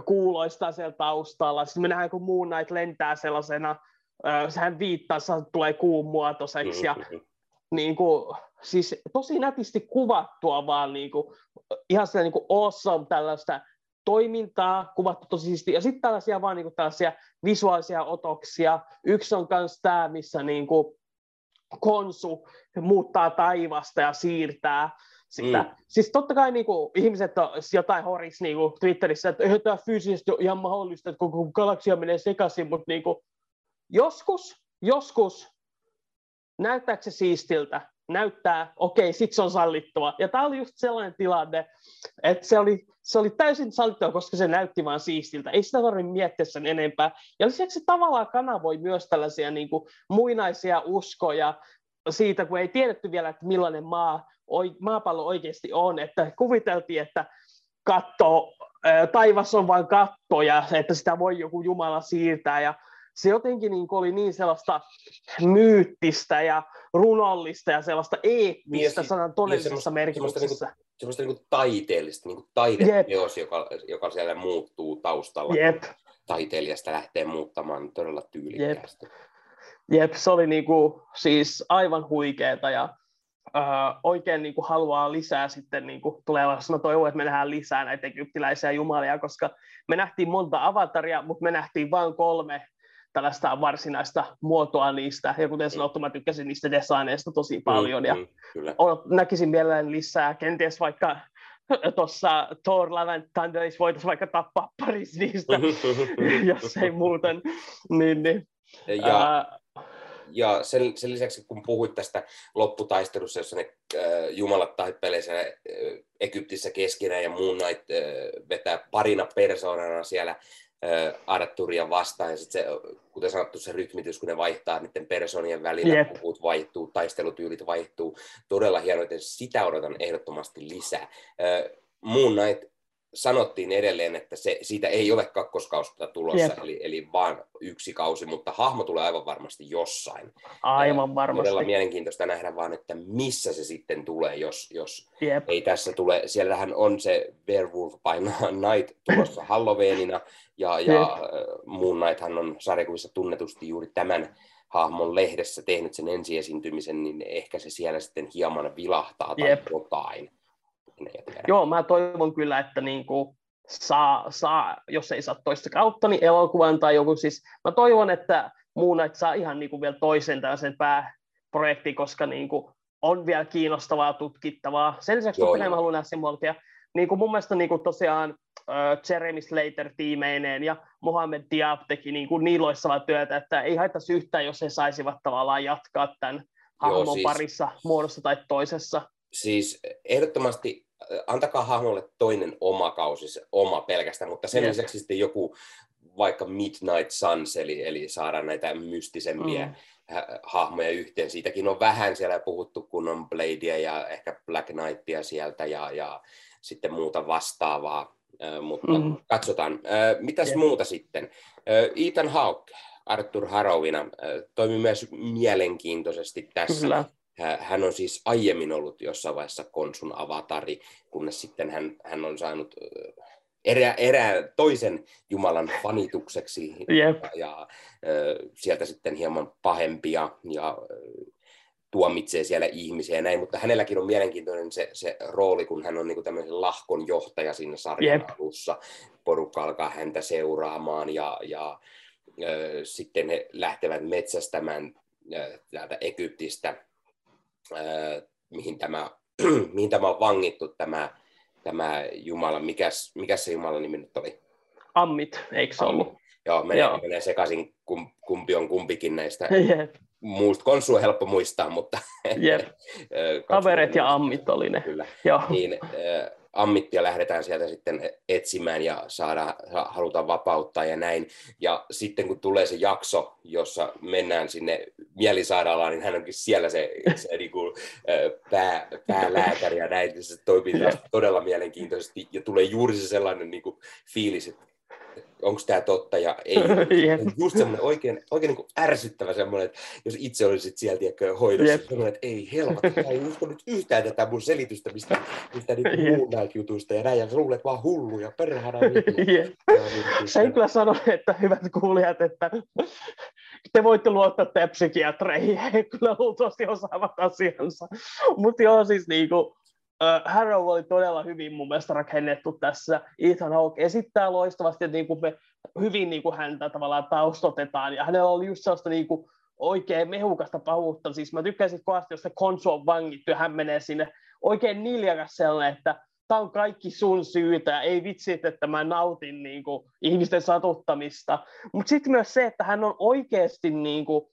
kuuloistaa siellä taustalla. Sitten me nähdään, kun Moon Knight lentää sellaisena, sehän viittaa, että tulee kuun muotoiseksi. Ja mm-hmm. niin kuin, siis tosi nätisti kuvattua vaan niin kuin, ihan sitä niin kuin awesome tällaista toimintaa kuvattu tosi siisti. Ja sitten tällaisia vaan niin kuin tällaisia visuaalisia otoksia. Yksi on myös tämä, missä niin kuin konsu muuttaa taivasta ja siirtää sitä. Mm. Siis totta kai niin kuin, ihmiset on jotain horis niin kuin Twitterissä, että eihän tämä fyysisesti ole ihan mahdollista, että koko galaksia menee sekaisin, mutta niin kuin, joskus, joskus näyttääkö se siistiltä, näyttää, okei, siksi on sallittua. Ja tämä oli just sellainen tilanne, että se oli, se oli täysin sallittua, koska se näytti vaan siistiltä. Ei sitä tarvitse miettiä sen enempää. Ja lisäksi se tavallaan kanavoi myös tällaisia niin kuin, muinaisia uskoja siitä, kun ei tiedetty vielä, että millainen maa, maapallo oikeasti on. Että kuviteltiin, että katto, taivas on vain katto ja että sitä voi joku Jumala siirtää. Ja se jotenkin niin oli niin sellaista myyttistä ja runollista ja sellaista eeppistä niin, sanan todellisessa semmoista, merkityksessä. Semmoista,
niin semmoista niin taiteellista, niin taideteos, joka, joka siellä muuttuu taustalla.
Jep.
Taiteilijasta lähtee muuttamaan todella tyylikkäästi.
Jep. Jep, se oli niin kuin, siis aivan huikeeta ja äh, oikein niin kuin haluaa lisää sitten niin kuin tulevaisuudessa. Mä toivon, että me nähdään lisää näitä egyptiläisiä jumalia, koska me nähtiin monta avataria, mutta me nähtiin vain kolme tällaista varsinaista muotoa niistä, ja kuten sanottu, mä tykkäsin niistä designeista tosi mm, paljon, ja mm, kyllä. näkisin mielelläni lisää, kenties vaikka *laughs* tuossa Thor Love and Thunderissa voitaisiin vaikka tappaa paris niistä, *laughs* jos ei muuten, niin, niin.
Ja, ää, ja sen, sen lisäksi, kun puhuit tästä lopputaistelussa, jossa ne äh, jumalat taipelee äh, Egyptissä keskenään ja muun näitä äh, vetää parina persoonana siellä Arturia vastaan, ja sitten se, kuten sanottu, se rytmitys, kun ne vaihtaa niiden personien välillä, yep. puhut vaihtuu, taistelutyylit vaihtuu, todella hieno, joten sitä odotan ehdottomasti lisää. Moon Knight sanottiin edelleen, että se, siitä ei ole kakkoskautta tulossa, eli, eli vaan yksi kausi, mutta hahmo tulee aivan varmasti jossain.
Aivan varmasti.
Todella mielenkiintoista nähdä vaan, että missä se sitten tulee, jos, jos ei tässä tule. Siellähän on se Werewolf by *laughs* Night tulossa Halloweenina, ja, ja Moon Knighthan on sarjakuvissa tunnetusti juuri tämän hahmon lehdessä tehnyt sen ensiesiintymisen, niin ehkä se siellä sitten hieman vilahtaa tai yep. jotain.
Joo, mä toivon kyllä, että niin kuin saa, saa, jos ei saa toista kautta, niin elokuvan tai joku siis, mä toivon, että Moon Knight saa ihan niin kuin vielä toisen tällaisen pääprojekti, koska niin kuin on vielä kiinnostavaa, tutkittavaa. Sen lisäksi Joo, totta mä haluan nähdä semmoisia, niin kuin mun mielestä niin kuin tosiaan uh, Jeremy Slater tiimeineen ja Mohamed Diab teki niin, kuin niin loistavaa työtä, että ei haittaisi yhtään, jos he saisivat tavallaan jatkaa tämän hahmon siis, parissa muodossa tai toisessa.
Siis ehdottomasti antakaa hahmolle toinen oma kausi, se oma pelkästään, mutta sen yeah. lisäksi sitten joku vaikka Midnight Suns, eli, eli saada näitä mystisempiä mm. hahmoja yhteen. Siitäkin on vähän siellä puhuttu, kun on Bladea ja ehkä Black Knightia sieltä ja, ja sitten muuta vastaavaa, äh, mutta mm. katsotaan. Äh, mitäs yeah. muuta sitten? Äh, Ethan Hawke, Arthur Harrowina, äh, toimi myös mielenkiintoisesti tässä. Kyllä hän on siis aiemmin ollut jossain vaiheessa Konsun avatari, kunnes sitten hän, hän on saanut erää, erää toisen Jumalan fanitukseksi yep. ja, ja sieltä sitten hieman pahempia ja tuomitsee siellä ihmisiä ja näin, mutta hänelläkin on mielenkiintoinen se, se rooli, kun hän on niin tämmöisen lahkon johtaja siinä sarjan yep. alussa. Porukka alkaa häntä seuraamaan ja, ja ö, sitten he lähtevät metsästämään täältä Egyptistä mihin tämä, *clears throat* mihin tämä on vangittu, tämä, tämä Jumala, mikäs, mikäs se Jumalan nimi nyt oli?
Ammit, eikö se ollut?
joo, menee,
Joo.
menee sekaisin, kum, kumpi on kumpikin näistä. *laughs*
Jep,
Muusta Konsu on helppo muistaa, mutta
jep. *laughs*
ö,
Kaverit ja ammit oli ne.
Kyllä.
Joo,
Niin ö, ammittia lähdetään sieltä sitten etsimään ja saada, sa- halutaan vapauttaa ja näin. Ja sitten kun tulee se jakso, jossa mennään sinne mielisairaalaan, niin hän onkin siellä se, se *laughs* niin kuin, pää, päälääkäri ja näin. Se toimii todella mielenkiintoisesti ja tulee juuri se sellainen niin kuin fiilis, että onko tämä totta ja ei. *laughs*
Jep.
Just semmoinen oikein, oikein niin kuin ärsyttävä semmoinen, että jos itse olisit siellä tiedätkö, hoidossa,
Jep.
semmoinen, että ei helvetti, mä *laughs* ei usko nyt yhtään tätä mun selitystä, mistä, mistä niin
Jep.
muun näitä jutuista ja näin, ja sä luulet vaan hulluja, perhana vittu. *laughs*
jep.
Ja niin,
Sen kyllä sanon, että hyvät kuulijat, että te voitte luottaa teidän psykiatreihin, he kyllä luultavasti osaavat asiansa. Mutta joo, siis niinku, äh, Harrow oli todella hyvin mun mielestä rakennettu tässä. Ethan Hawke esittää loistavasti, että niinku me hyvin niinku häntä tavallaan taustotetaan, ja hänellä oli just sellaista niinku oikein mehukasta pahuutta. Siis mä tykkäsin kovasti, jos se konsu on vangittu ja hän menee sinne oikein niljakas sellainen, että tämä on kaikki sun syytä, ja ei vitsi, että mä nautin niin kuin, ihmisten satuttamista. Mutta sitten myös se, että hän on oikeasti niin kuin,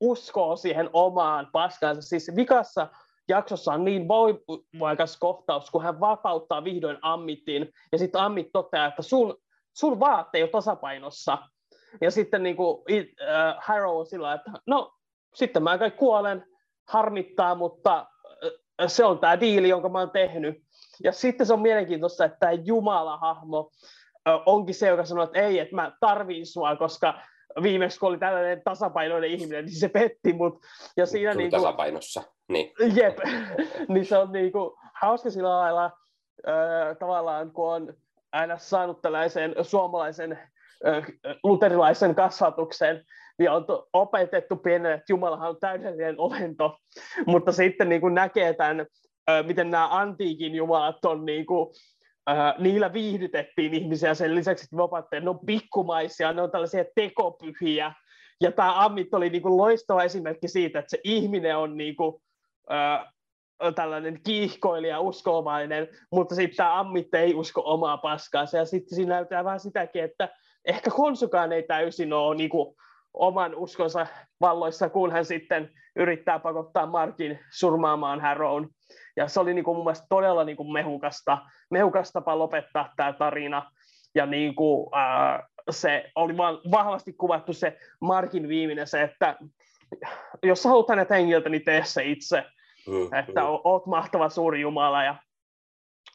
uskoo siihen omaan paskansa. Siis vikassa jaksossa on niin voimakas kohtaus, kun hän vapauttaa vihdoin Ammitin, ja sitten Ammit toteaa, että sun, sun vaatte ei ole tasapainossa. Ja sitten niin kuin, äh, Harrow on sillä että no, sitten mä kai kuolen, harmittaa, mutta äh, se on tämä diili, jonka mä oon tehnyt. Ja sitten se on mielenkiintoista, että tämä Jumala-hahmo ö, onkin se, joka sanoo, että ei, että mä tarviin sua, koska viimeksi kun oli tällainen tasapainoinen ihminen, niin se petti mut. Ja siinä
oli
niin kuin,
tasapainossa. Niin.
jep, *laughs* niin se on niin kuin, hauska sillä lailla ö, tavallaan, kun on aina saanut tällaisen suomalaisen ö, luterilaisen kasvatuksen, niin on opetettu pienen, että Jumalahan on täydellinen olento, mutta sitten niin kuin näkee tämän, ö, miten nämä antiikin jumalat on niin kuin, ö, niillä viihdytettiin ihmisiä sen lisäksi, että vapaatte, ne on pikkumaisia, ne on tällaisia tekopyhiä, ja tämä Ammit oli niin kuin loistava esimerkki siitä, että se ihminen on niin kuin, ö, tällainen kiihkoilija, uskovainen, mutta sitten tämä Ammit ei usko omaa paskaansa, ja sitten siinä näytetään vähän sitäkin, että ehkä Konsukaan ei täysin ole niin kuin, oman uskonsa valloissa, kun hän sitten yrittää pakottaa Markin surmaamaan Harrown. Ja se oli niin kuin mun mielestä todella niin kuin mehukasta, mehukasta tapa lopettaa tämä tarina. Ja niin kuin, ää, se oli vaan vahvasti kuvattu se Markin viimeinen se, että jos sä haluat hänet hengiltä, niin tee se itse.
Mm,
Että
mm.
oot mahtava suuri Jumala. Ja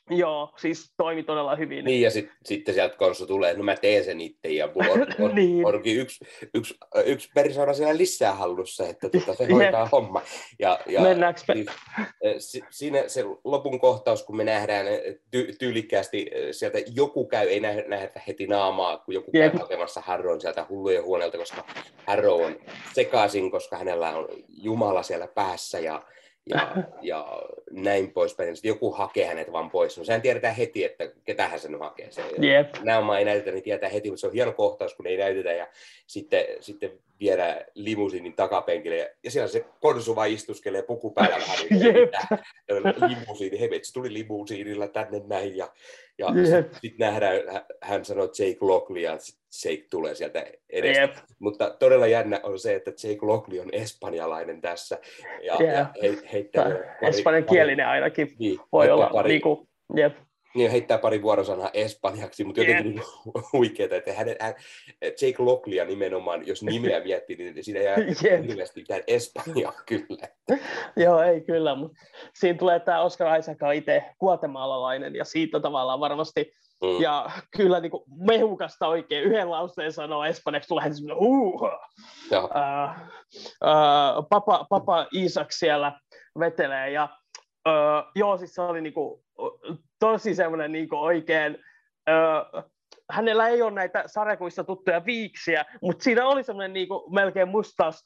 *laughs* joo, siis toimi todella hyvin.
Niin, ja sit, sitten sieltä konsu tulee, no mä teen sen itse, ja mulla on, on,
Niin.
onkin yksi, yksi, yksi persona siellä lisää hallussa, että tota, se *laughs* hoitaa homma. Ja, ja
Mennäänkö me-
siis, si- siinä se lopun kohtaus, kun me nähdään eh, ty- tyylikkäästi sieltä joku käy, ei nähdä, nähdä heti naamaa, kun joku
Jep.
käy hakemassa Harrown sieltä hullujen huoneelta, koska Harrow on sekaisin, koska hänellä on Jumala siellä päässä, ja ja, ja näin poispäin. Sitten joku hakee hänet vaan pois. No sehän tiedetään heti, että ketähän sen hakee. Se,
Jep.
Nämä ei näytetä, niin tietää heti, mutta se on hieno kohtaus, kun ei näytetä. Ja sitten, sitten viedään limusiinin takapenkille. Ja, ja siellä se konsu vaan istuskelee puku päällä vähän. Mitä, *laughs* limusiini, hei, se tuli limusiinilla tänne näin. Ja, ja
Jep.
sitten sit nähdään, hä- hän sanoo Jake Lockley, ja sit Jake tulee sieltä edestä.
Jep.
Mutta todella jännä on se, että Jake Lockley on espanjalainen tässä. Ja,
Jep.
ja he, heittää pari-
Espanjankielinen ainakin
niin,
voi
heittää
olla.
Pari,
Niin kuin, jep.
niin heittää pari vuorosanaa espanjaksi, mutta jotenkin
Jep.
niin *laughs* huikeeta, että hänen, hän, Jake Lockley nimenomaan, jos nimeä miettii, niin siinä jää *laughs*
Jep.
hirveästi mitään espanjaa *laughs* kyllä.
Joo, ei kyllä, mutta siinä tulee tämä Oscar Isaac on itse guatemalalainen ja siitä tavallaan varmasti,
Mm.
ja kyllä niin kuin mehukasta oikein yhden lauseen sanoo espanjaksi, tulee heti semmoinen uh, uh, uh, papa, papa Isaac siellä vetelee ja uh, joo, siis se oli niin kuin, tosi semmoinen niin kuin oikein uh, hänellä ei ole näitä sarjakuissa tuttuja viiksiä, mutta siinä oli semmoinen niinku melkein mustaus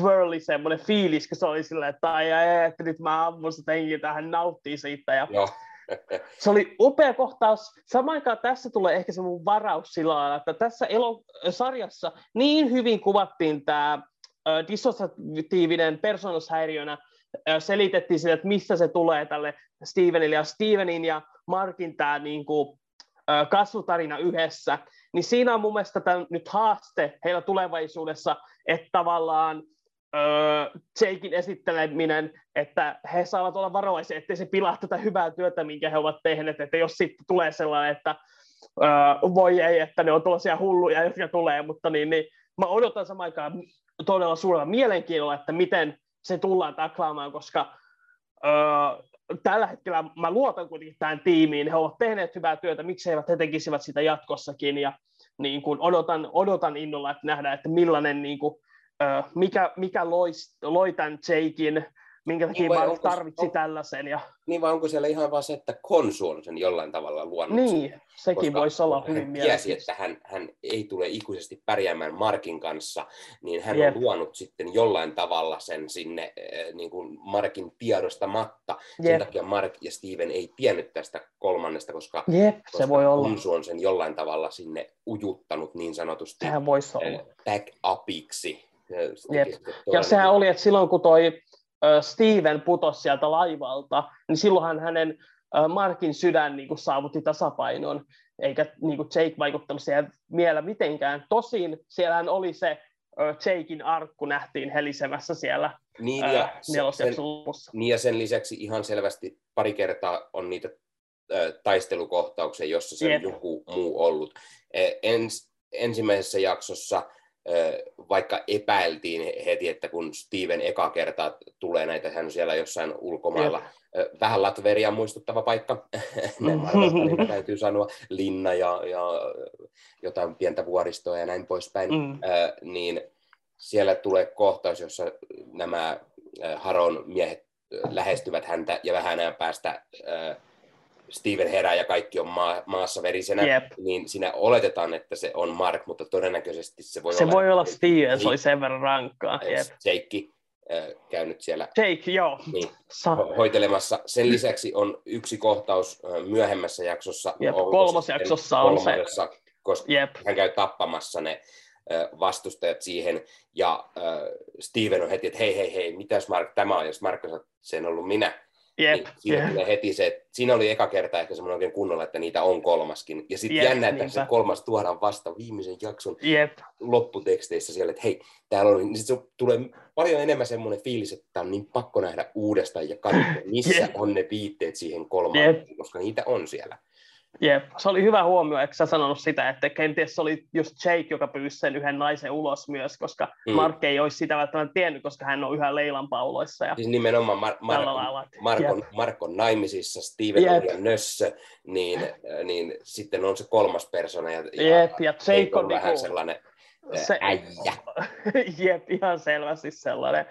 twirli semmoinen fiilis, kun se oli silleen, että ai, ai, että nyt mä ammun sitä hän nauttii siitä. Ja
Joo.
Se oli upea kohtaus. Samaan aikaan tässä tulee ehkä se mun varaus sillä että tässä elo- sarjassa niin hyvin kuvattiin tämä dissosiatiivinen persoonallisuushäiriönä, selitettiin sille, että mistä se tulee tälle Stevenille ja Stevenin ja Markin tämä niin kuin, kasvutarina yhdessä, niin siinä on mun mielestä nyt haaste heillä tulevaisuudessa, että tavallaan öö, Jakein esitteleminen, että he saavat olla varovaisia, ettei se pilaa tätä hyvää työtä, minkä he ovat tehneet, että jos sitten tulee sellainen, että öö, voi ei, että ne on tuollaisia hulluja, jotka tulee, mutta niin, niin mä odotan samaan aikaan todella suurella mielenkiinnolla, että miten se tullaan taklaamaan, koska öö, tällä hetkellä mä luotan kuitenkin tähän tiimiin, he ovat tehneet hyvää työtä, miksi he tekisivät sitä jatkossakin, ja niin kuin odotan, odotan innolla, että nähdään, että millainen, niin kuin, mikä, mikä loi, loi tämän Jakein, minkä takia niin Mark tarvitsi on, tällaisen. Ja...
Niin vai onko siellä ihan vaan se, että Konsu on sen jollain tavalla luonut
Niin, sekin voisi olla hyvin
hän tiesi, että hän, hän ei tule ikuisesti pärjäämään Markin kanssa, niin hän Jep. on luonut sitten jollain tavalla sen sinne äh, niin kuin Markin tiedostamatta. Jep. Sen takia Mark ja Steven ei tiennyt tästä kolmannesta, koska,
Jep,
koska
se voi olla.
Konsu on sen jollain tavalla sinne ujuttanut niin sanotusti
Sehän voisi olla.
Äh, back-upiksi.
Jep. Ja sehän oli, että silloin kun toi Steven putosi sieltä laivalta, niin silloinhan hänen Markin sydän niin kuin saavutti tasapainon, eikä niin kuin Jake vaikuttanut siihen vielä mitenkään. Tosin siellähän oli se Jakein arkku nähtiin helisemässä siellä
niin ja, sen, lopussa. niin ja sen lisäksi ihan selvästi pari kertaa on niitä taistelukohtauksia, jossa se on joku muu ollut. E, ens, ensimmäisessä jaksossa vaikka epäiltiin heti, että kun Steven eka kerta tulee näitä, hän on siellä jossain ulkomailla, Jep. vähän Latveria muistuttava paikka, *laughs* mm. täytyy sanoa, linna ja, ja jotain pientä vuoristoa ja näin poispäin, mm. niin siellä tulee kohtaus, jossa nämä Haron miehet lähestyvät häntä ja vähän ajan päästä Steven herää ja kaikki on maa, maassa verisenä, yep. niin siinä oletetaan, että se on Mark, mutta todennäköisesti se voi
se
olla...
Se voi olla Steven, se oli sen verran rankkaa. Yep.
Jake äh, käynyt siellä
Jake, joo.
Niin, ho- hoitelemassa. Sen lisäksi on yksi kohtaus äh, myöhemmässä jaksossa.
Yep. Kolmosjaksossa on se.
Koska yep. hän käy tappamassa ne vastustajat siihen, ja äh, Steven on heti, että hei, hei, hei, mitäs Mark tämä on, jos Mark on, sen ollut minä, Jep, niin siinä tulee heti se, että siinä oli eka kerta ehkä semmoinen oikein kunnolla, että niitä on kolmaskin. Ja sitten jännä, että niinpä. se kolmas tuodaan vasta viimeisen jakson
Jep.
lopputeksteissä siellä, että hei, täällä on, niin sit se tulee paljon enemmän semmoinen fiilis, että on niin pakko nähdä uudestaan ja katsoa, missä Jep. on ne viitteet siihen kolmaan, koska niitä on siellä.
Jep, se oli hyvä huomio, eikö sä sanonut sitä, että kenties se oli just Jake, joka pyysi sen yhden naisen ulos myös, koska mm. Mark ei olisi sitä välttämättä tiennyt, koska hän on yhä Leilan pauloissa. Ja
siis nimenomaan Mar- Mar- Markon, Markon naimisissa, Steven Jep. on nössö, niin, niin sitten on se kolmas persona, ja,
Jep, ja Jake on, on
vähän niinku, sellainen se, äijä. *laughs*
Jep, ihan selvästi sellainen,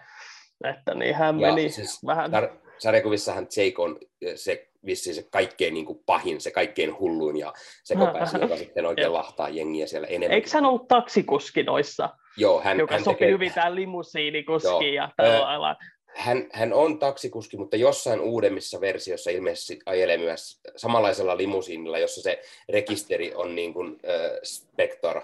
että niin hän ja meni siis vähän... Tar-
sarjakuvissahan Jake on se vissiin se kaikkein niin kuin pahin, se kaikkein hulluin ja se kopäisi, joka sitten oikein lahtaa jengiä siellä enemmän.
Eikö hän ollut taksikuski noissa?
Joo, hän,
joka
hän
sopi tekee... hyvin tähän limusiinikuskiin ja tällä lailla.
Hän, hän on taksikuski, mutta jossain uudemmissa versioissa ilmeisesti ajelee myös samanlaisella limusiinilla, jossa se rekisteri on niin kuin äh, Spector.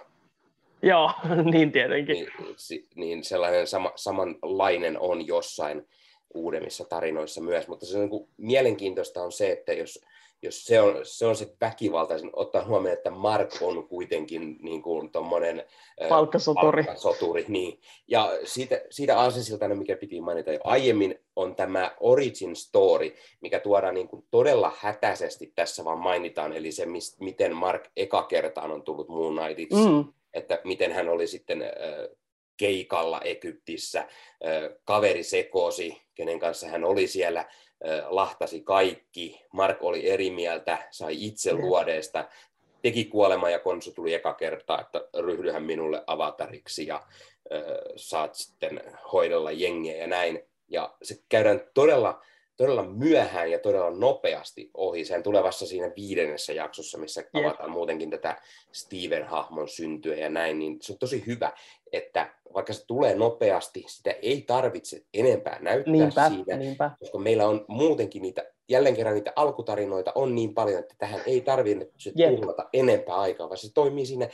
Joo, *laughs* niin tietenkin.
Niin, niin sellainen sama, samanlainen on jossain uudemmissa tarinoissa myös, mutta se on niin kuin, mielenkiintoista on se, että jos, jos se, on, se on se väkivaltaisin, ottaa huomioon, että Mark on kuitenkin niin kuin tuommoinen
palkkasoturi.
palkkasoturi niin. Ja siitä, siitä aasinsiltana, mikä piti mainita jo aiemmin, on tämä origin story, mikä tuodaan niin kuin todella hätäisesti tässä vaan mainitaan, eli se, mist, miten Mark eka kertaan on tullut Moon Knightiksi, mm. että miten hän oli sitten keikalla Egyptissä, kaveri sekosi, kenen kanssa. Hän oli siellä, lahtasi kaikki, Mark oli eri mieltä, sai itse luodeesta, teki kuolema ja konsu tuli eka kertaa, että ryhdyhän minulle avatariksi ja saat sitten hoidella jengiä ja näin. Ja se käydään todella todella myöhään ja todella nopeasti ohi. Sen tulevassa siinä viidennessä jaksossa, missä yep. avataan muutenkin tätä Steven-hahmon syntyä ja näin, niin se on tosi hyvä, että vaikka se tulee nopeasti, sitä ei tarvitse enempää näyttää
niinpä,
siinä,
niinpä.
koska meillä on muutenkin niitä, jälleen kerran niitä alkutarinoita on niin paljon, että tähän ei tarvitse yep. tuhlata enempää aikaa, vaan se toimii siinä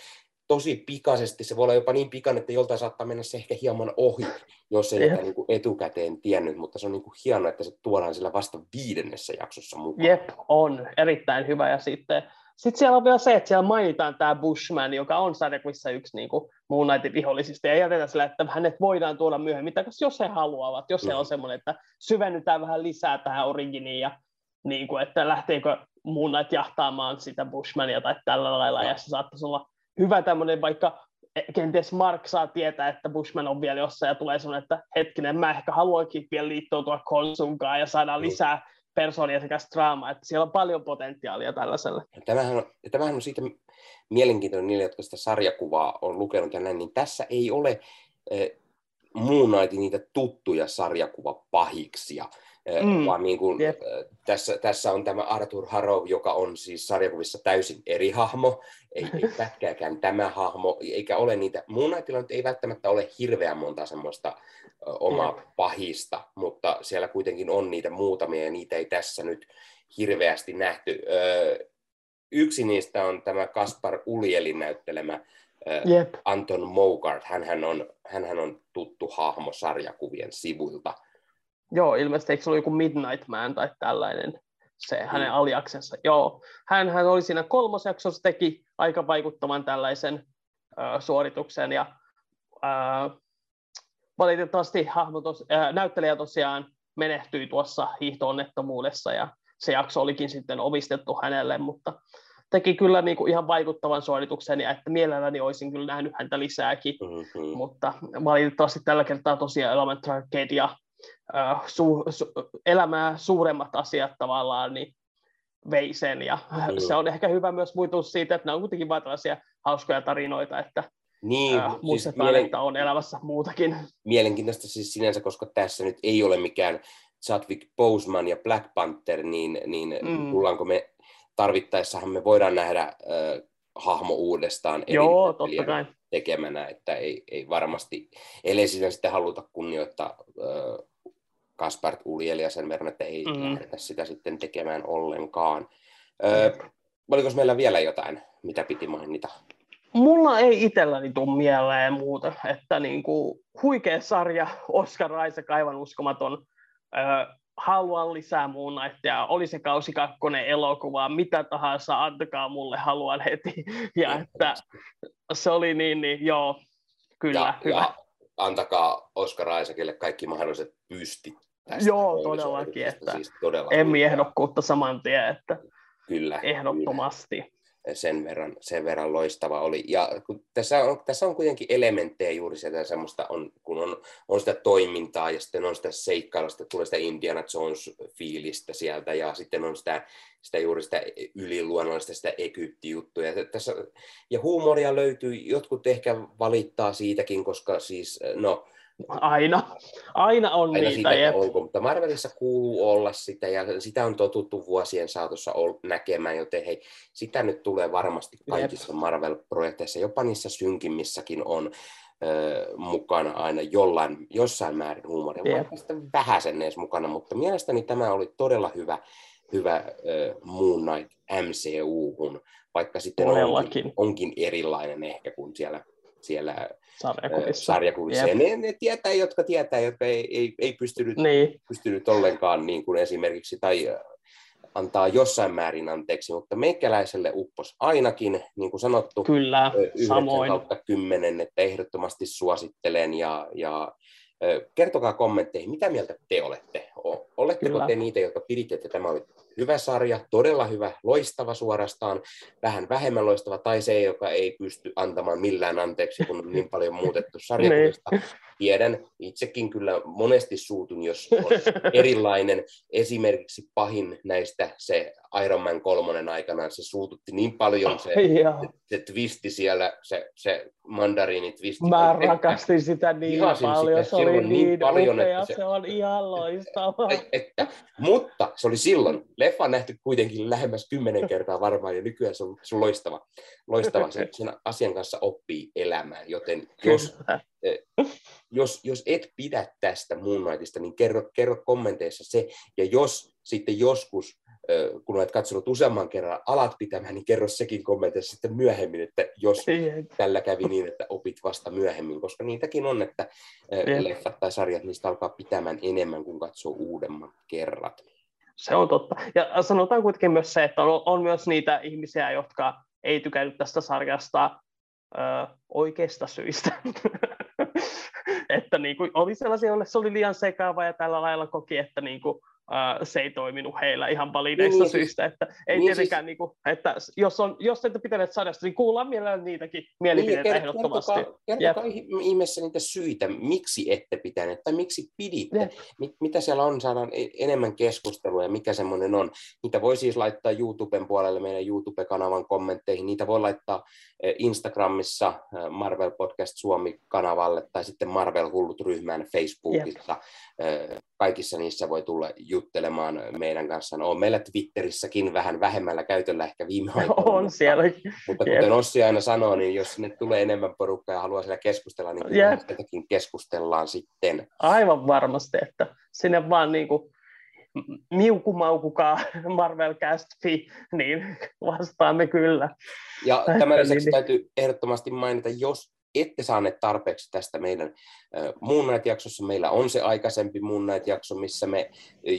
tosi pikaisesti. Se voi olla jopa niin pikainen, että joltain saattaa mennä se ehkä hieman ohi, jos ei ole niin kuin etukäteen tiennyt, mutta se on niin kuin hienoa, että se tuodaan sillä vasta viidennessä jaksossa mukaan.
Jep, on erittäin hyvä. Ja sitten sitten siellä on vielä se, että siellä mainitaan tämä Bushman, joka on sarjakuvissa yksi niin kuin Moon Knightin vihollisista, ja jätetään sillä, että hänet voidaan tuoda myöhemmin, jos he haluavat, jos se on semmoinen, että syvennytään vähän lisää tähän originiin, ja niin kuin, että lähteekö Knight jahtaamaan sitä Bushmania tai tällä lailla, ja se saattaisi olla hyvä tämmöinen, vaikka kenties Mark saa tietää, että Bushman on vielä jossain, ja tulee sellainen, että hetkinen, mä ehkä haluankin vielä liittoutua Konsunkaan, ja saadaan lisää persoonia sekä draamaa, että siellä on paljon potentiaalia tällaiselle.
Tämähän on, tämähän on siitä mielenkiintoinen niille, jotka sitä sarjakuvaa on lukenut ja näin, niin tässä ei ole eh, Moon Knightin niitä tuttuja sarjakuvapahiksia, Mm, vaan niin kuin, yep. tässä, tässä on tämä Arthur Harrow, joka on siis sarjakuvissa täysin eri hahmo, ei, ei *laughs* pätkääkään tämä hahmo, eikä ole niitä, Moon Knightilla ei välttämättä ole hirveän monta semmoista omaa yep. pahista, mutta siellä kuitenkin on niitä muutamia, ja niitä ei tässä nyt hirveästi nähty. Yksi niistä on tämä Kaspar Ulielin näyttelemä yep. Anton Mogart. Hänhän on, hänhän on tuttu hahmo sarjakuvien sivuilta
Joo, ilmeisesti eikö se ollut joku Midnight Man tai tällainen se hänen mm. aliaksensa. Joo, hän, hän oli siinä kolmosjaksossa, teki aika vaikuttavan tällaisen ö, suorituksen ja ö, valitettavasti hahmo tos, ö, näyttelijä tosiaan menehtyi tuossa hiihtoonnettomuudessa ja se jakso olikin sitten omistettu hänelle, mutta teki kyllä niin kuin ihan vaikuttavan suorituksen ja että mielelläni olisin kyllä nähnyt häntä lisääkin, mm-hmm. mutta valitettavasti tällä kertaa tosiaan ja äh, su, su, elämää suuremmat asiat tavallaan, niin vei sen. Ja mm. se on ehkä hyvä myös muistutus siitä, että nämä on kuitenkin vain tällaisia hauskoja tarinoita, että niin, äh, siis muistetaan, mielen... että on elämässä muutakin.
Mielenkiintoista siis sinänsä, koska tässä nyt ei ole mikään Chadwick Boseman ja Black Panther, niin, niin mm. tullaanko me tarvittaessahan me voidaan nähdä äh, hahmo uudestaan
Joo, totta kai.
tekemänä, että ei, ei varmasti, ellei siinä sitten haluta kunnioittaa äh, Kaspart Uljelia sen verran, että ei mm. lähdetä sitä sitten tekemään ollenkaan. Öö, oliko meillä vielä jotain, mitä piti mainita?
Mulla ei itselläni tule mieleen muuta, että niin kuin huikea sarja, Oscar Isaac, aivan uskomaton. Öö, haluan lisää muun ja oli se kausi kakkonen elokuvaa, mitä tahansa, antakaa mulle, haluan heti. *laughs* Ja että se oli niin, niin joo, kyllä, ja, hyvä. Ja
antakaa Oscar Isaacille kaikki mahdolliset pystit
Tästä Joo, todellakin. Että siis todella Emmi-ehdokkuutta saman tien, että kyllä, ehdottomasti. Kyllä.
Sen verran, sen verran loistava oli. Ja kun tässä, on, tässä on kuitenkin elementtejä juuri sieltä semmoista, on, kun on, on sitä toimintaa ja sitten on sitä seikkailusta, tulee sitä Indiana Jones-fiilistä sieltä ja sitten on sitä, sitä juuri sitä yliluonnollista, sitä Egypti-juttuja. Ja, tässä, ja huumoria löytyy, jotkut ehkä valittaa siitäkin, koska siis, no,
Aina. Aina on Aina niitä.
Sitä, onko, mutta Marvelissa kuuluu olla sitä ja sitä on totuttu vuosien saatossa näkemään, joten hei, sitä nyt tulee varmasti kaikissa Jep. Marvel-projekteissa, jopa niissä synkimmissäkin on ö, mukana aina jollain, jossain määrin huumoria. Yep. Sitten vähäsen edes mukana, mutta mielestäni tämä oli todella hyvä, hyvä ö, Moon Knight MCU-hun, vaikka sitten onkin, onkin erilainen ehkä kuin siellä siellä sarjakuvissa. sarjakuvissa. Ja ne, ne tietää, jotka tietää, jotka ei, ei, ei pystynyt, niin. pystynyt ollenkaan niin kuin esimerkiksi, tai antaa jossain määrin anteeksi, mutta meikäläiselle uppos ainakin, niin kuin sanottu,
Kyllä, samoin.
kautta kymmenen, että ehdottomasti suosittelen ja, ja kertokaa kommentteihin, mitä mieltä te olette. Oletteko Kyllä. te niitä, jotka piditte, että tämä oli hyvä sarja, todella hyvä, loistava suorastaan, vähän vähemmän loistava, tai se, joka ei pysty antamaan millään anteeksi, kun on niin paljon muutettu *laughs* sarjakuvista. Tiedän, itsekin kyllä monesti suutun, jos on *laughs* erilainen. Esimerkiksi pahin näistä se Iron Man kolmonen aikana, se suututti niin paljon se, oh, se, se twisti siellä, se, se mandariini twisti.
Mä rakastin sitä niin paljon, sitä se oli niin, niin paljon, upea, että se, se on ihan loistava.
Että, mutta se oli silloin, leffa on nähty kuitenkin lähemmäs kymmenen kertaa varmaan, ja nykyään se on, se on loistava. loistava. Sen, sen asian kanssa oppii elämään, joten jos, jos, jos et pidä tästä Moon Knightista, niin kerro, kerro kommenteissa se, ja jos sitten joskus kun olet katsonut useamman kerran alat pitämään, niin kerro sekin kommenteissa sitten myöhemmin, että jos tällä kävi niin, että opit vasta myöhemmin, koska niitäkin on, että leffat tai sarjat niistä alkaa pitämään enemmän kuin katsoo uudemman kerrat.
se on totta. Ja sanotaan kuitenkin myös se, että on, on myös niitä ihmisiä, jotka ei tykännyt tästä sarjasta ö, oikeista syistä. *laughs* että niin kuin, oli sellaisia, joille se oli liian sekaava ja tällä lailla koki, että niin kuin, uh, se ei toiminut heillä ihan valideista niin, niin, syistä, että ei niin, tietenkään, siis... niin kuin, että jos, on, jos ette pitäneet sadasta, niin kuullaan mielellään niitäkin mielipiteitä niin, ehdottomasti.
Kertokaa, kertokaa ihmeessä niitä syitä, miksi ette pitäneet tai miksi piditte, Jep. mitä siellä on, saadaan e-, enemmän keskustelua ja mikä semmoinen on. Niitä voi siis laittaa YouTuben puolelle meidän YouTube-kanavan kommentteihin, niitä voi laittaa e, Instagramissa e, Marvel Podcast Suomi-kanavalle tai sitten Marvel Hullut ryhmään Facebookissa. Jep. Kaikissa niissä voi tulla juttelemaan meidän kanssa. No, on meillä Twitterissäkin vähän vähemmällä käytöllä ehkä viime *laughs* aikoina.
On siellä.
Mutta kuten Jep. Ossi aina sanoo, niin jos sinne tulee enemmän porukkaa ja haluaa siellä keskustella, niin kyllä keskustellaan sitten.
Aivan varmasti, että sinne vaan niin kuin miukumaukukaa *laughs* Marvelcast niin vastaamme kyllä.
Ja tämän lisäksi täytyy ehdottomasti mainita, jos ette saaneet tarpeeksi tästä meidän Moon Knight-jaksossa. Meillä on se aikaisempi Moon Knight-jakso, missä me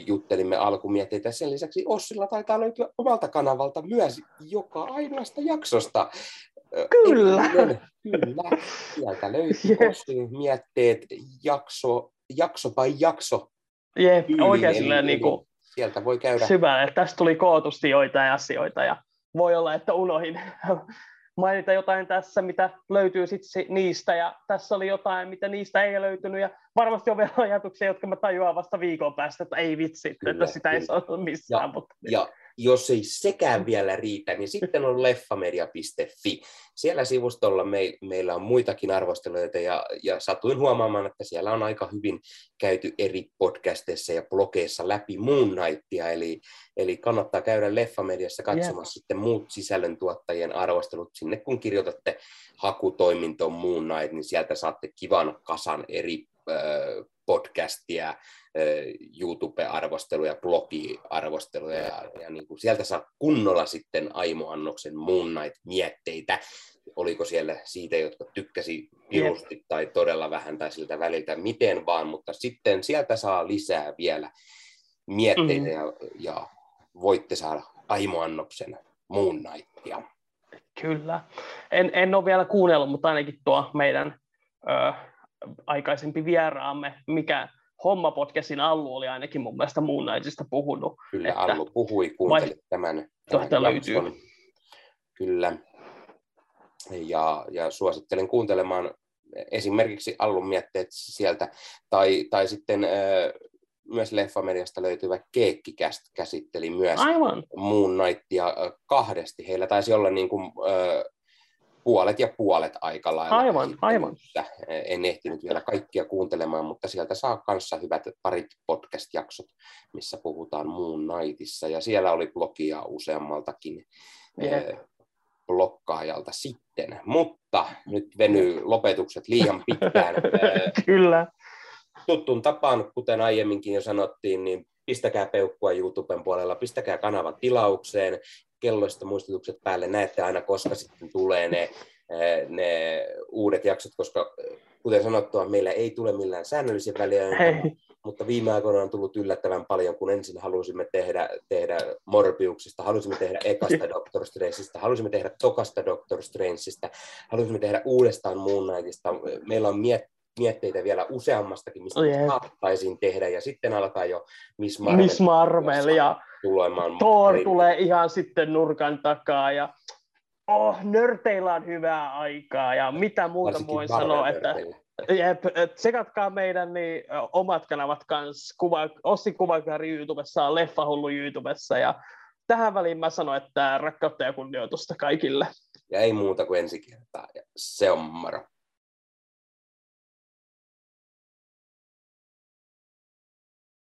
juttelimme alkumietteitä. Sen lisäksi Ossilla taitaa löytyä omalta kanavalta myös joka ainoasta jaksosta.
Kyllä.
Kyllä. Sieltä löytyy. Ossin mietteet jakso, jakso by jakso.
Jep, oikein silleen niin kuin
sieltä voi käydä.
Syvälle. Tästä tuli kootusti joitain asioita ja voi olla, että unohin mainita jotain tässä, mitä löytyy sit niistä, ja tässä oli jotain, mitä niistä ei löytynyt, ja varmasti on vielä *laughs* ajatuksia, jotka mä tajuan vasta viikon päästä, että ei vitsi, kyllä, että sitä kyllä. ei saa missään.
Ja, mutta... ja jos ei sekään vielä riitä, niin sitten on leffamedia.fi. Siellä sivustolla me, meillä on muitakin arvosteluita ja, ja satuin huomaamaan, että siellä on aika hyvin käyty eri podcasteissa ja blogeissa läpi Moon Knightia, eli, eli kannattaa käydä Leffamediassa katsomaan yeah. sitten muut sisällöntuottajien arvostelut. Sinne kun kirjoitatte hakutoimintoon Moon Knight, niin sieltä saatte kivan kasan eri podcastia, YouTube-arvosteluja, blogi-arvosteluja ja, ja niin kuin sieltä saa kunnolla sitten Aimo Annoksen Moon Knight-mietteitä. Oliko siellä siitä, jotka tykkäsi pirusti tai todella vähän tai siltä väliltä, miten vaan, mutta sitten sieltä saa lisää vielä mietteitä mm. ja, ja voitte saada Aimo Annoksen Moon Knightia.
Kyllä. En, en ole vielä kuunnellut, mutta ainakin tuo meidän ö, aikaisempi vieraamme, mikä Homma podcastin Allu oli ainakin mun mielestä muun naisista puhunut.
Kyllä, että Allu puhui, kuuntelit tämän.
tämän löytyy.
Kyllä. Ja, ja suosittelen kuuntelemaan esimerkiksi Allun mietteet sieltä, tai, tai sitten äh, myös Leffamediasta löytyvä Keekkikäst käsitteli myös
Aivan.
Moon Knightia kahdesti. Heillä taisi olla niin kuin, äh, puolet ja puolet aika lailla.
Aivan, aivan.
En ehtinyt vielä kaikkia kuuntelemaan, mutta sieltä saa kanssa hyvät parit podcast-jaksot, missä puhutaan Moon Knightissa. Ja siellä oli blogia useammaltakin yeah. blokkaajalta sitten. Mutta nyt venyy lopetukset liian pitkään. *laughs*
Kyllä.
Tuttun tapaan, kuten aiemminkin jo sanottiin, niin pistäkää peukkua YouTuben puolella, pistäkää kanava tilaukseen, kelloista muistutukset päälle, näette aina, koska sitten tulee ne, eh, ne uudet jaksot, koska eh, kuten sanottua, meillä ei tule millään säännöllisen väliajoin, mutta viime aikoina on tullut yllättävän paljon, kun ensin halusimme tehdä, tehdä Morbiuksista, halusimme tehdä ekasta *laughs* Doctor Strangeista, halusimme tehdä tokasta Doctor Strangeista, halusimme tehdä uudestaan Moon Knightista. Meillä on miet, mietteitä vielä useammastakin, mistä oh, yeah. saattaisiin tehdä, ja sitten alkaa jo Miss Marvel.
Miss Marvel ja tulemaan. Thor tulee ihan sitten nurkan takaa, ja oh, nörteillä on hyvää aikaa, ja mitä muuta voin sanoa, että Jep, et sekatkaa meidän niin, omat kanavat kanssa, kuva, Ossi Kuvakari YouTubessa, Leffahullu YouTubessa, ja tähän väliin mä sanon, että rakkautta ja kunnioitusta kaikille.
Ja ei muuta kuin ensi kertaa, ja se on moro.